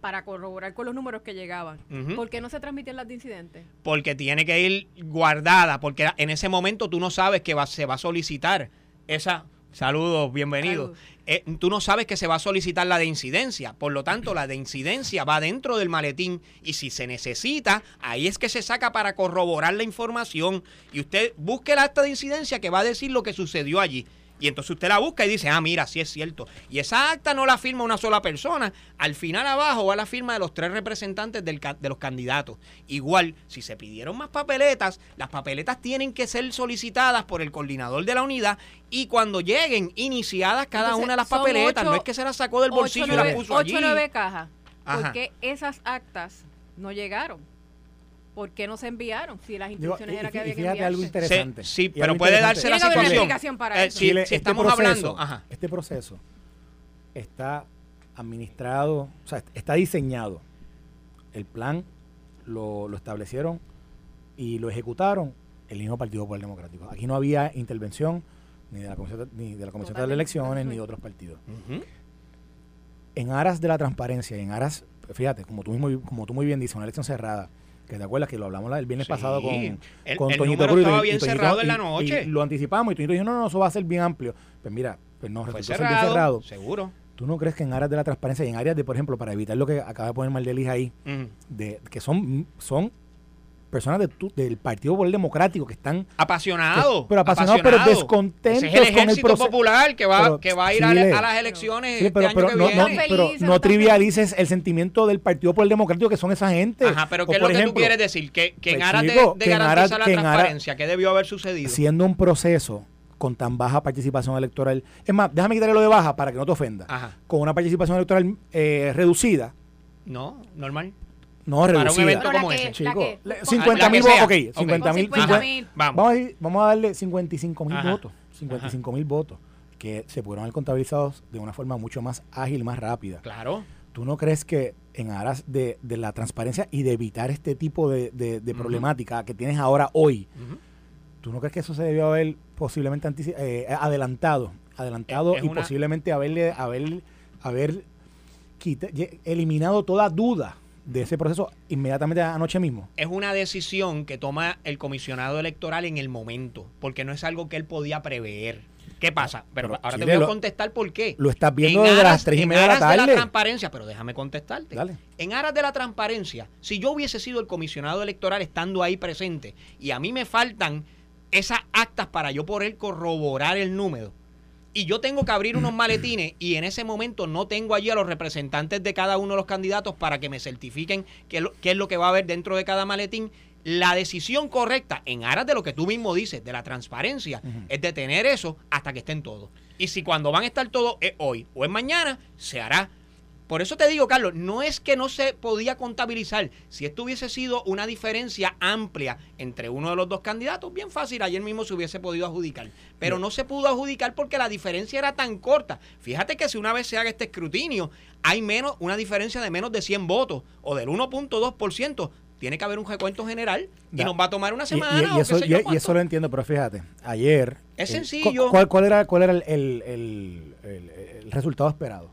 [SPEAKER 3] para corroborar con los números que llegaban.
[SPEAKER 4] Ujú.
[SPEAKER 3] ¿Por qué no se transmitían las de incidentes?
[SPEAKER 4] porque tiene que ir guardada, porque en ese momento tú no sabes que va, se va a solicitar esa... Saludos, bienvenido.
[SPEAKER 3] Saludos.
[SPEAKER 4] Eh, tú no sabes que se va a solicitar la de incidencia, por lo tanto la de incidencia va dentro del maletín y si se necesita, ahí es que se saca para corroborar la información y usted busque el acta de incidencia que va a decir lo que sucedió allí. Y entonces usted la busca y dice, ah, mira, sí es cierto. Y esa acta no la firma una sola persona. Al final abajo va la firma de los tres representantes del de los candidatos. Igual, si se pidieron más papeletas, las papeletas tienen que ser solicitadas por el coordinador de la unidad y cuando lleguen iniciadas cada
[SPEAKER 3] Entonces,
[SPEAKER 4] una de las papeletas,
[SPEAKER 3] ocho-
[SPEAKER 4] no es que se las sacó del bolsillo y las puso allí.
[SPEAKER 3] 8 o 9 cajas.
[SPEAKER 4] Ajá.
[SPEAKER 3] ¿Por qué esas actas no llegaron? ¿Por qué no se enviaron? Si las instrucciones
[SPEAKER 2] y-
[SPEAKER 3] eran que había que
[SPEAKER 2] fíjate algo interesante.
[SPEAKER 4] Sí, pero puede darse la
[SPEAKER 3] una
[SPEAKER 4] situación.
[SPEAKER 3] para
[SPEAKER 4] Eh,
[SPEAKER 3] eso.
[SPEAKER 4] si,
[SPEAKER 2] este
[SPEAKER 4] estamos
[SPEAKER 2] proceso-
[SPEAKER 4] hablando, ajá.
[SPEAKER 2] Este proceso está administrado, o sea, está diseñado. El plan lo, lo establecieron y lo ejecutaron el mismo Partido Popular Democrático. Aquí no había intervención ni de la Comisión, de- ni de la Comisión de
[SPEAKER 3] Totalmente.
[SPEAKER 2] Elecciones ni de otros partidos. En aras de la transparencia, y en aras, fíjate, como tú, muy, como tú muy bien dices, una elección cerrada, que te acuerdas que lo hablamos la- el viernes
[SPEAKER 4] Sí.
[SPEAKER 2] pasado con,
[SPEAKER 4] El-
[SPEAKER 2] con
[SPEAKER 4] el
[SPEAKER 2] Toñito Cruz.
[SPEAKER 4] estaba bien
[SPEAKER 2] y
[SPEAKER 4] cerrado en la noche.
[SPEAKER 2] y lo anticipamos y Toñito dijo, no, no, eso va a ser bien amplio. Pues mira, pues no, ser bien
[SPEAKER 4] cerrado,
[SPEAKER 2] cerrado.
[SPEAKER 4] seguro.
[SPEAKER 2] ¿Tú no crees que en áreas de la transparencia y en áreas de, por ejemplo, para evitar lo que acaba de poner Mardelis ahí, de, que son, son personas de tu- del Partido Popular Democrático que están
[SPEAKER 4] Apasionado.
[SPEAKER 2] Pero apasionado, pero descontentos
[SPEAKER 4] Ese es el
[SPEAKER 2] con el
[SPEAKER 4] ejército
[SPEAKER 2] proceso.
[SPEAKER 4] popular que va,
[SPEAKER 2] Pero,
[SPEAKER 4] que va a ir a,
[SPEAKER 2] Chile.
[SPEAKER 4] a las elecciones
[SPEAKER 2] Sí, pero,
[SPEAKER 4] este
[SPEAKER 2] pero
[SPEAKER 4] año que
[SPEAKER 2] no, no,
[SPEAKER 4] viene.
[SPEAKER 2] pero no trivialices el sentimiento del Partido Popular Democrático que son esa gente.
[SPEAKER 4] Ajá, pero
[SPEAKER 2] O,
[SPEAKER 4] ¿qué es lo que tú quieres decir? Que, que en
[SPEAKER 2] pues,
[SPEAKER 4] aras de- de, garantizar la
[SPEAKER 2] que
[SPEAKER 4] transparencia, ¿qué debió haber sucedido?
[SPEAKER 2] Siendo un proceso con tan baja participación electoral. Es más, déjame quitarle lo de baja para que no te ofenda.
[SPEAKER 4] Ajá.
[SPEAKER 2] Con una participación electoral eh, reducida,
[SPEAKER 4] No, normal.
[SPEAKER 2] No
[SPEAKER 4] Para un
[SPEAKER 2] reducida.
[SPEAKER 4] evento
[SPEAKER 3] Pero la
[SPEAKER 4] como ese.
[SPEAKER 2] Chico,
[SPEAKER 3] que-
[SPEAKER 2] le-
[SPEAKER 3] con-
[SPEAKER 2] 50
[SPEAKER 4] la que
[SPEAKER 2] mil votos, ok,
[SPEAKER 4] Ok.
[SPEAKER 2] 50 mil.
[SPEAKER 3] Con 50 mil.
[SPEAKER 4] Vamos.
[SPEAKER 2] Vamos a, darle 55 mil votos. 55 mil votos que se pudieron haber contabilizados de una forma mucho más ágil, más rápida.
[SPEAKER 4] Claro.
[SPEAKER 2] ¿Tú no crees que en aras de, de la transparencia y de evitar este tipo de, de- problemática que tienes ahora hoy,
[SPEAKER 4] Ujú.
[SPEAKER 2] ¿tú no crees que eso se debió haber posiblemente eh, adelantado? Adelantado
[SPEAKER 4] Es- es
[SPEAKER 2] y
[SPEAKER 4] una-
[SPEAKER 2] posiblemente haberle, haber, haber quita- eliminado toda duda de ese proceso inmediatamente anoche mismo.
[SPEAKER 4] Es una decisión que toma el comisionado electoral en el momento, porque no es algo que él podía prever. ¿Qué pasa? Pero,
[SPEAKER 2] pero
[SPEAKER 4] ahora te voy a contestar por qué.
[SPEAKER 2] Lo estás viendo
[SPEAKER 4] En
[SPEAKER 2] desde
[SPEAKER 4] aras-
[SPEAKER 2] las 3 y
[SPEAKER 4] en
[SPEAKER 2] media de la
[SPEAKER 4] aras de
[SPEAKER 2] tarde.
[SPEAKER 4] transparencia, pero déjame contestarte.
[SPEAKER 2] Dale.
[SPEAKER 4] En aras de la transparencia, si yo hubiese sido el comisionado electoral estando ahí presente y a mí me faltan esas actas para yo poder corroborar el número y yo tengo que abrir unos maletines y en ese momento no tengo allí a los representantes de cada uno de los candidatos para que me certifiquen qué es lo, qué es lo que va a haber dentro de cada maletín, la decisión correcta en aras de lo que tú mismo dices, de la transparencia,
[SPEAKER 2] Ujú.
[SPEAKER 4] es de tener eso hasta que estén todos. Y si cuando van a estar todos es hoy o es mañana, se hará. Por eso te digo, Carlos, no es que no se podía contabilizar. Si esto hubiese sido una diferencia amplia entre uno de los dos candidatos, bien fácil, ayer mismo se hubiese podido adjudicar. Pero no se pudo adjudicar porque la diferencia era tan corta. Fíjate que si una vez se haga este escrutinio, hay menos, una diferencia de menos de 100 votos o del 1.2%. Tiene que haber un recuento general y
[SPEAKER 2] Ya.
[SPEAKER 4] nos va a tomar una
[SPEAKER 2] Y-
[SPEAKER 4] semana.
[SPEAKER 2] y,
[SPEAKER 4] o
[SPEAKER 2] y
[SPEAKER 4] qué
[SPEAKER 2] eso,
[SPEAKER 4] sé yo
[SPEAKER 2] y eso lo entiendo, pero fíjate, ayer...
[SPEAKER 4] Es
[SPEAKER 2] eh,
[SPEAKER 4] sencillo.
[SPEAKER 2] cu- ¿Cuál, cuál era, cuál era el, el- el- el- el resultado esperado?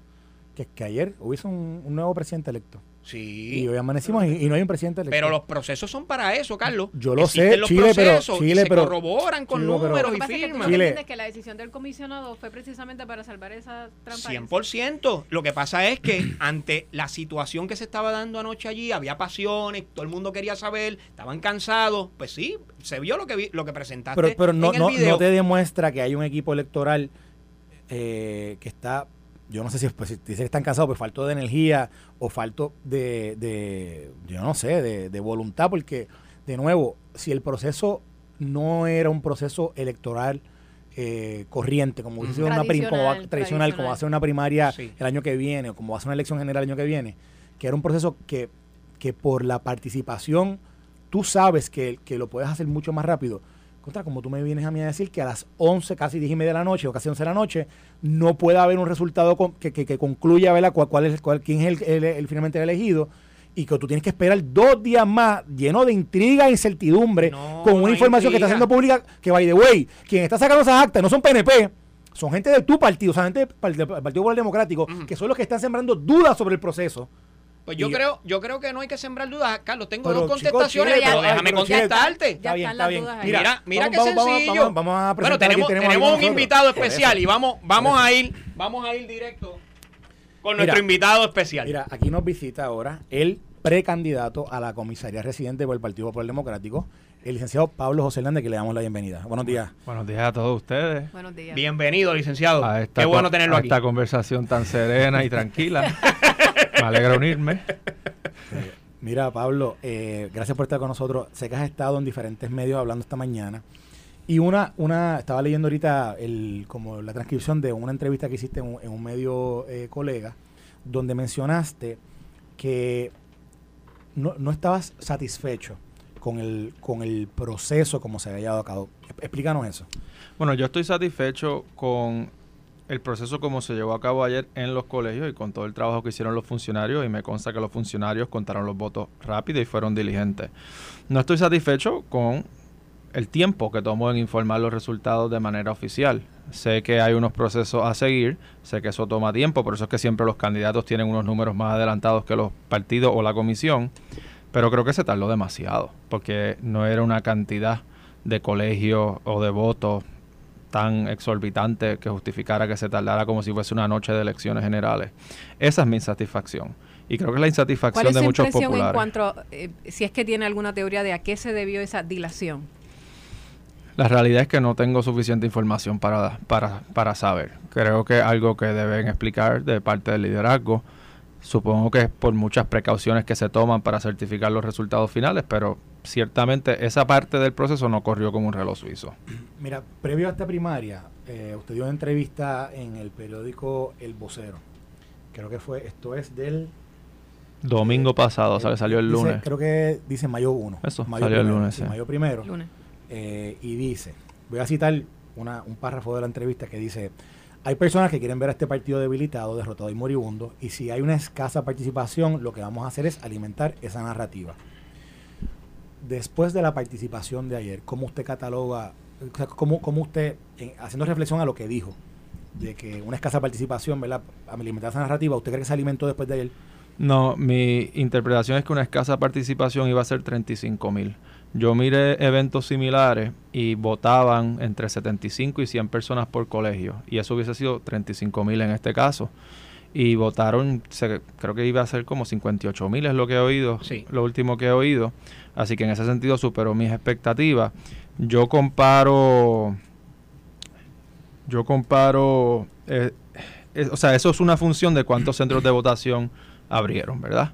[SPEAKER 2] Que, que ayer hubiese un, un nuevo presidente electo.
[SPEAKER 4] Sí.
[SPEAKER 2] Y hoy amanecimos y, y no hay un presidente electo.
[SPEAKER 4] Pero los procesos son para eso, Carlos.
[SPEAKER 2] Yo lo
[SPEAKER 4] Existen
[SPEAKER 2] sé,
[SPEAKER 4] los
[SPEAKER 2] Chile, pero-
[SPEAKER 4] y se
[SPEAKER 2] pero-
[SPEAKER 4] corroboran con
[SPEAKER 2] Chile, pero-
[SPEAKER 4] números
[SPEAKER 3] que
[SPEAKER 4] y firmas.
[SPEAKER 2] Chile.
[SPEAKER 3] entiendes que la decisión del comisionado fue precisamente para salvar esa transparencia.
[SPEAKER 4] 100%. Lo que pasa es que ante la situación que se estaba dando anoche allí, había pasiones, todo el mundo quería saber, estaban cansados. Pues sí, se vio lo que vi- lo que presentaste
[SPEAKER 2] pero, pero no,
[SPEAKER 4] en el
[SPEAKER 2] no,
[SPEAKER 4] video.
[SPEAKER 2] no te demuestra que hay un equipo electoral eh, que está, yo no sé si, pues, si dice que están cansados, pues faltó de energía o faltó de, de yo no sé, de, de voluntad, porque de nuevo, si el proceso no era un proceso electoral eh, corriente, como sido una prim- como va-
[SPEAKER 3] Tradicional,
[SPEAKER 2] tradicional, como va a ser una primaria
[SPEAKER 4] Sí.
[SPEAKER 2] el año que viene, o como va a ser una elección general el año que viene, que era un proceso que, que por la participación tú sabes que, que lo puedes hacer mucho más rápido. Contra, como tú me vienes a mí a decir que a las 11, casi 10 y media de la noche o casi 11 de la noche, no puede haber un resultado con- que, que, que concluya ¿verdad? Cuál, cuál es, cuál, quién es el, el- el finalmente elegido y que tú tienes que esperar dos días más lleno de intriga e incertidumbre
[SPEAKER 4] No,
[SPEAKER 2] con una información que está haciendo pública que, by the way, quien está sacando esas actas no son PNP, son gente de tu partido, o sea, gente del Partido Popular Democrático, que son los que están sembrando dudas sobre el proceso.
[SPEAKER 4] Pues yo creo, yo creo que no hay que sembrar dudas. Carlos, tengo
[SPEAKER 2] Pero,
[SPEAKER 4] dos contestaciones,
[SPEAKER 2] Chile,
[SPEAKER 4] pero déjame contestarte.
[SPEAKER 3] Ya están las dudas ahí.
[SPEAKER 4] Mira, mira, qué
[SPEAKER 2] vamos, vamos,
[SPEAKER 4] sencillo.
[SPEAKER 2] Vamos, vamos a
[SPEAKER 4] Bueno,
[SPEAKER 2] presentar
[SPEAKER 4] tenemos,
[SPEAKER 2] aquí,
[SPEAKER 4] tenemos
[SPEAKER 2] algo
[SPEAKER 4] un
[SPEAKER 2] nosotros.
[SPEAKER 4] invitado especial y vamos, vamos a ir, vamos a ir directo con
[SPEAKER 2] Mira,
[SPEAKER 4] nuestro invitado especial.
[SPEAKER 2] Mira, aquí nos visita ahora el precandidato a la comisaría residente por el Partido Popular Democrático, el licenciado Pablo José Hernández, que le damos la bienvenida. Buenos días.
[SPEAKER 6] Buenos días a todos ustedes.
[SPEAKER 3] Buenos días.
[SPEAKER 4] Bienvenido, licenciado.
[SPEAKER 6] A esta
[SPEAKER 4] Qué bueno tenerlo
[SPEAKER 6] a
[SPEAKER 4] aquí.
[SPEAKER 6] esta conversación tan serena y tranquila. Me alegra unirme.
[SPEAKER 2] Mira, Pablo, eh, gracias por estar con nosotros. Sé que has estado en diferentes medios hablando esta mañana. Y una, una estaba leyendo ahorita el, como la transcripción de una entrevista que hiciste en un, en un medio eh, colega, donde mencionaste que no, no estabas satisfecho con el, con el proceso como se había llevado a cabo. Explícanos eso.
[SPEAKER 6] Bueno, yo estoy satisfecho con el proceso como se llevó a cabo ayer en los colegios y con todo el trabajo que hicieron los funcionarios y me consta que los funcionarios contaron los votos rápido y fueron diligentes. No estoy satisfecho con el tiempo que tomó en informar los resultados de manera oficial. Sé que hay unos procesos a seguir, sé que eso toma tiempo, por eso es que siempre los candidatos tienen unos números más adelantados que los partidos o la comisión, pero creo que se tardó demasiado, porque no era una cantidad de colegios o de votos tan exorbitante que justificara que se tardara como si fuese una noche de elecciones generales. Esa es mi insatisfacción. Y creo que es la
[SPEAKER 3] ¿Cuál
[SPEAKER 6] insatisfacción
[SPEAKER 3] es
[SPEAKER 6] de muchos
[SPEAKER 3] impresión en
[SPEAKER 6] populares.
[SPEAKER 3] cuanto, eh, si es que tiene alguna teoría de a qué se debió esa dilación?
[SPEAKER 6] La realidad es que no tengo suficiente información para, para, para saber. Creo que algo que deben explicar de parte del liderazgo. Supongo que es por muchas precauciones que se toman para certificar los resultados finales, pero ciertamente esa parte del proceso no corrió como un reloj suizo.
[SPEAKER 2] Mira, previo a esta primaria, eh, usted dio una entrevista en el periódico El Vocero. Creo que fue, esto es del...
[SPEAKER 6] Domingo pasado, o sea, que salió el
[SPEAKER 2] dice-
[SPEAKER 6] lunes.
[SPEAKER 2] creo que dice mayo 1.
[SPEAKER 6] Eso,
[SPEAKER 2] mayo
[SPEAKER 6] salió el lunes,
[SPEAKER 2] sí. Mayo primero.
[SPEAKER 3] Lunes.
[SPEAKER 2] Eh, y dice, voy a citar una, un párrafo de la entrevista que dice, hay personas que quieren ver a este partido debilitado, derrotado y moribundo, y si hay una escasa participación, lo que vamos a hacer es alimentar esa narrativa. Después de la participación de ayer, ¿cómo usted cataloga, o sea, cómo, cómo usted, haciendo reflexión a lo que dijo, de que una escasa participación, ¿verdad? Alimentar esa narrativa, ¿usted cree que se alimentó después de ayer?
[SPEAKER 6] No, mi interpretación es que una escasa participación iba a ser 35 mil. Yo miré eventos similares y votaban entre 75 y 100 personas por colegio. Y eso hubiese sido 35 mil en este caso. Y votaron, se- creo que iba a ser como 58 mil, es lo que he oído,
[SPEAKER 4] Sí.
[SPEAKER 6] lo último que he oído. Así que en ese sentido superó mis expectativas. Yo comparo, yo comparo, eh, eh, o sea, eso es una función de cuántos centros de votación abrieron, ¿verdad?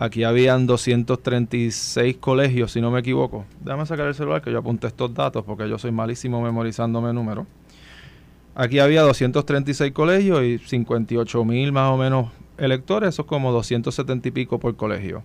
[SPEAKER 6] Aquí habían 236 colegios, si no me equivoco. Déjame sacar el celular que yo apunté estos datos porque yo soy malísimo memorizándome números. Aquí había 236 colegios y 58 mil más o menos electores, eso es como 270 y pico por colegio.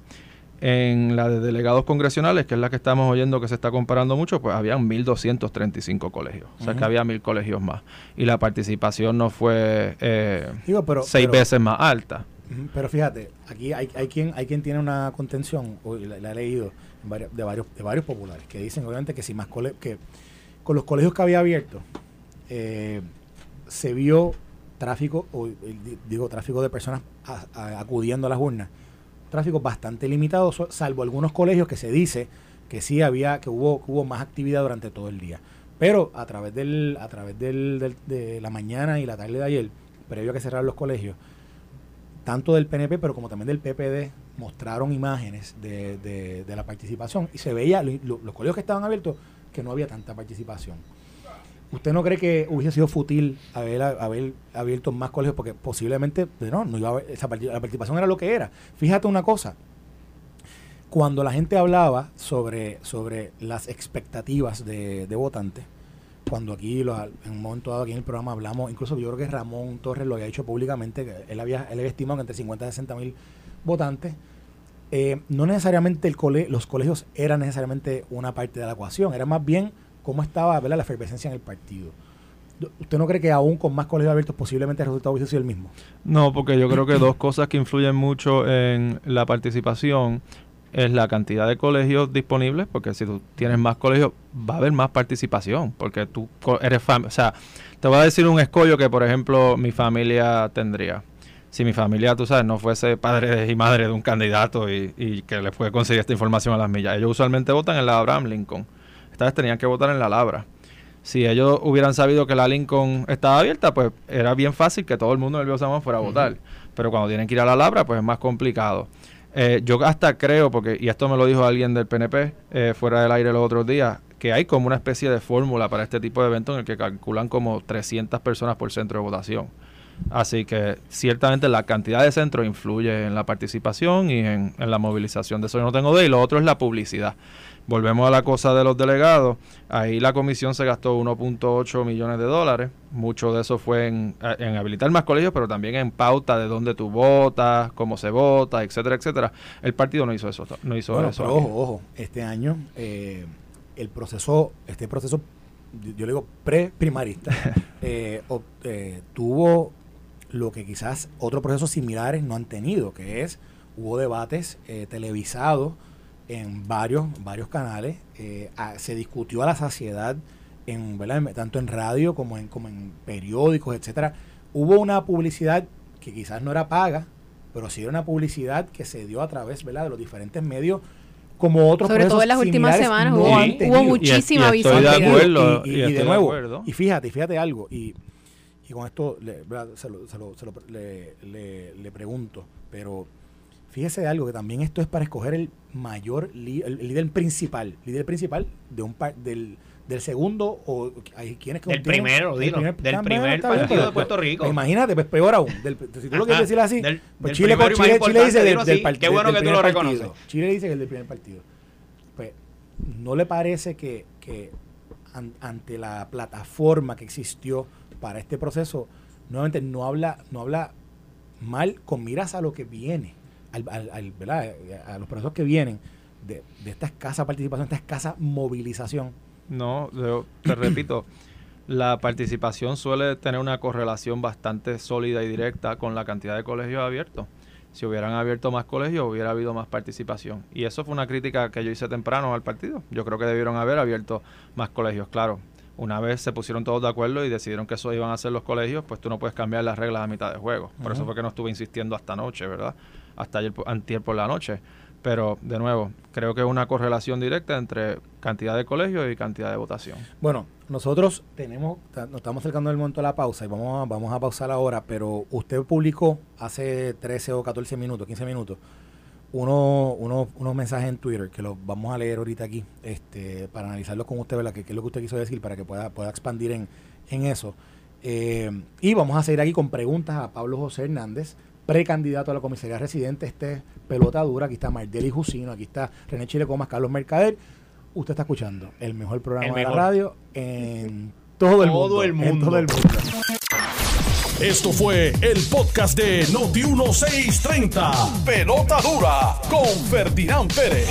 [SPEAKER 6] En la de delegados congresionales, que es la que estamos oyendo que se está comparando mucho, pues habían 1.235 colegios, o sea que había mil colegios más. Y la participación no fue eh,
[SPEAKER 2] Digo, pero,
[SPEAKER 6] seis
[SPEAKER 2] pero-
[SPEAKER 6] veces más alta.
[SPEAKER 2] Pero fíjate, aquí hay, hay quien hay quien tiene una contención, o la, la he leído de varios de varios populares, que dicen obviamente que si más cole- que con los colegios que había abiertos eh, se vio tráfico, o eh, di- digo tráfico de personas acudiendo a las urnas, tráfico bastante limitado, salvo algunos colegios que se dice que sí había, que hubo, que hubo más actividad durante todo el día. Pero a través del, a través del, del- de la mañana y la tarde de ayer, previo a que cerraran los colegios, tanto del PNP, pero como también del PPD, mostraron imágenes de, de- la participación y se veía, lo- lo- los colegios que estaban abiertos, que no había tanta participación. ¿Usted no cree que hubiese sido fútil haber, haber abierto más colegios? Porque posiblemente, no, no iba a haber, esa parti- la participación era lo que era. Fíjate una cosa, cuando la gente hablaba sobre, sobre las expectativas de, de votantes, cuando aquí lo- en un momento dado aquí en el programa hablamos, incluso yo creo que Ramón Torres lo había dicho públicamente, que él había, él había estimado que entre 50 y 60 mil votantes, eh, no necesariamente el cole, los colegios eran necesariamente una parte de la ecuación, era más bien cómo estaba ¿verdad? la efervescencia en el partido. ¿Usted no cree que aún con más colegios abiertos posiblemente el resultado hubiese sido el mismo?
[SPEAKER 6] No, porque yo creo que dos cosas que influyen mucho en la participación es la cantidad de colegios disponibles, porque si tú tienes más colegios va a haber más participación, porque tú eres familia. O sea, te voy a decir un escollo que, por ejemplo, mi familia tendría. si mi familia, tú sabes, no fuese padre y madre de un candidato y, y que le puede conseguir esta información a las millas. Ellos usualmente votan en la Abraham Lincoln. Esta vez tenían que votar en la Labra. Si ellos hubieran sabido que la Lincoln estaba abierta, pues era bien fácil que todo el mundo del Bio fuera a votar. Pero cuando tienen que ir a la Labra, pues es más complicado. Eh, yo hasta creo, porque, y esto me lo dijo alguien del PNP eh, fuera del aire los otros días, que hay como una especie de fórmula para este tipo de eventos en el que calculan como 300 personas por centro de votación. Así que ciertamente la cantidad de centros influye en la participación y en, la movilización. De eso yo no tengo de. Y lo otro es la publicidad. Volvemos a la cosa de los delegados. Ahí la comisión se gastó 1.8 millones de dólares. Mucho de eso fue en, habilitar más colegios, pero también en pauta de dónde tú votas, cómo se vota, etcétera, etcétera. El partido no hizo eso. No hizo eso.
[SPEAKER 2] Pero ojo, ojo. Este año eh, el proceso, este proceso, yo le digo pre-primarista, eh, eh, tuvo lo que quizás otros procesos similares no han tenido, que es hubo debates eh, televisados en varios, varios canales, eh, se discutió a la saciedad en, tanto en radio como en, como en periódicos, etcétera. Hubo una publicidad que quizás no era paga, pero sí era una publicidad que se dio a través ¿verdad? de los diferentes medios como otros
[SPEAKER 3] sobre todo en las últimas semanas hubo, muchísima
[SPEAKER 6] visión
[SPEAKER 2] y, y, de nuevo y fíjate fíjate algo y y con esto le, se, lo, se, lo, le, le, pregunto, pero fíjese algo, que también esto es para escoger el mayor, el, líder principal, líder principal de un del, del segundo o hay quienes
[SPEAKER 4] que del primero, del primer, partido de Puerto Rico.
[SPEAKER 2] imagínate, pues peor aún. Del, si tú lo quieres decir así, pues Chile, Chile, Chile, dice del, del partido.
[SPEAKER 4] Qué bueno que tú lo reconoces.
[SPEAKER 2] Chile dice que es del primer partido. Pues, ¿no le parece que, que ante la plataforma que existió para este proceso, nuevamente no habla, no habla mal con miras a lo que viene, al, a los procesos que vienen de, esta escasa participación, esta escasa movilización.
[SPEAKER 6] No, te repito, la participación suele tener una correlación bastante sólida y directa con la cantidad de colegios abiertos. Si hubieran abierto más colegios, hubiera habido más participación. Y eso fue una crítica que yo hice temprano al partido. Yo creo que debieron haber abierto más colegios. Claro, una vez se pusieron todos de acuerdo y decidieron que eso iban a ser los colegios, pues tú no puedes cambiar las reglas a mitad de juego. Por eso fue que no estuve insistiendo hasta anoche, ¿verdad? Hasta ayer, antier por la noche. Pero, de nuevo, creo que es una correlación directa entre cantidad de colegios y cantidad de votación.
[SPEAKER 2] Bueno, nosotros tenemos, nos estamos acercando al momento de la pausa y vamos a, vamos a pausar ahora, pero usted publicó hace 13 o 14 minutos, 15 minutos, uno, uno, unos mensajes en Twitter que los vamos a leer ahorita aquí este, para analizarlos con usted, ¿verdad? ¿Qué, es lo que usted quiso decir para que pueda, pueda expandir en, en eso? Eh, y vamos a seguir aquí con preguntas a Pablo José Hernández, precandidato a la comisaría residente. Este pelota dura. Aquí está Mardeli Jusino, aquí está René Chile Comas, Carlos Mercader. Usted está escuchando el mejor programa de la radio en todo el mundo.
[SPEAKER 4] El mundo. En todo el mundo.
[SPEAKER 1] Esto fue el podcast de Noti1630. Pelota dura con Ferdinand Pérez.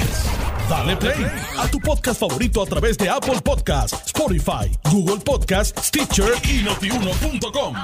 [SPEAKER 1] Dale play a tu podcast favorito a través de Apple Podcasts, Spotify, Google Podcasts, Stitcher y notiuno.com.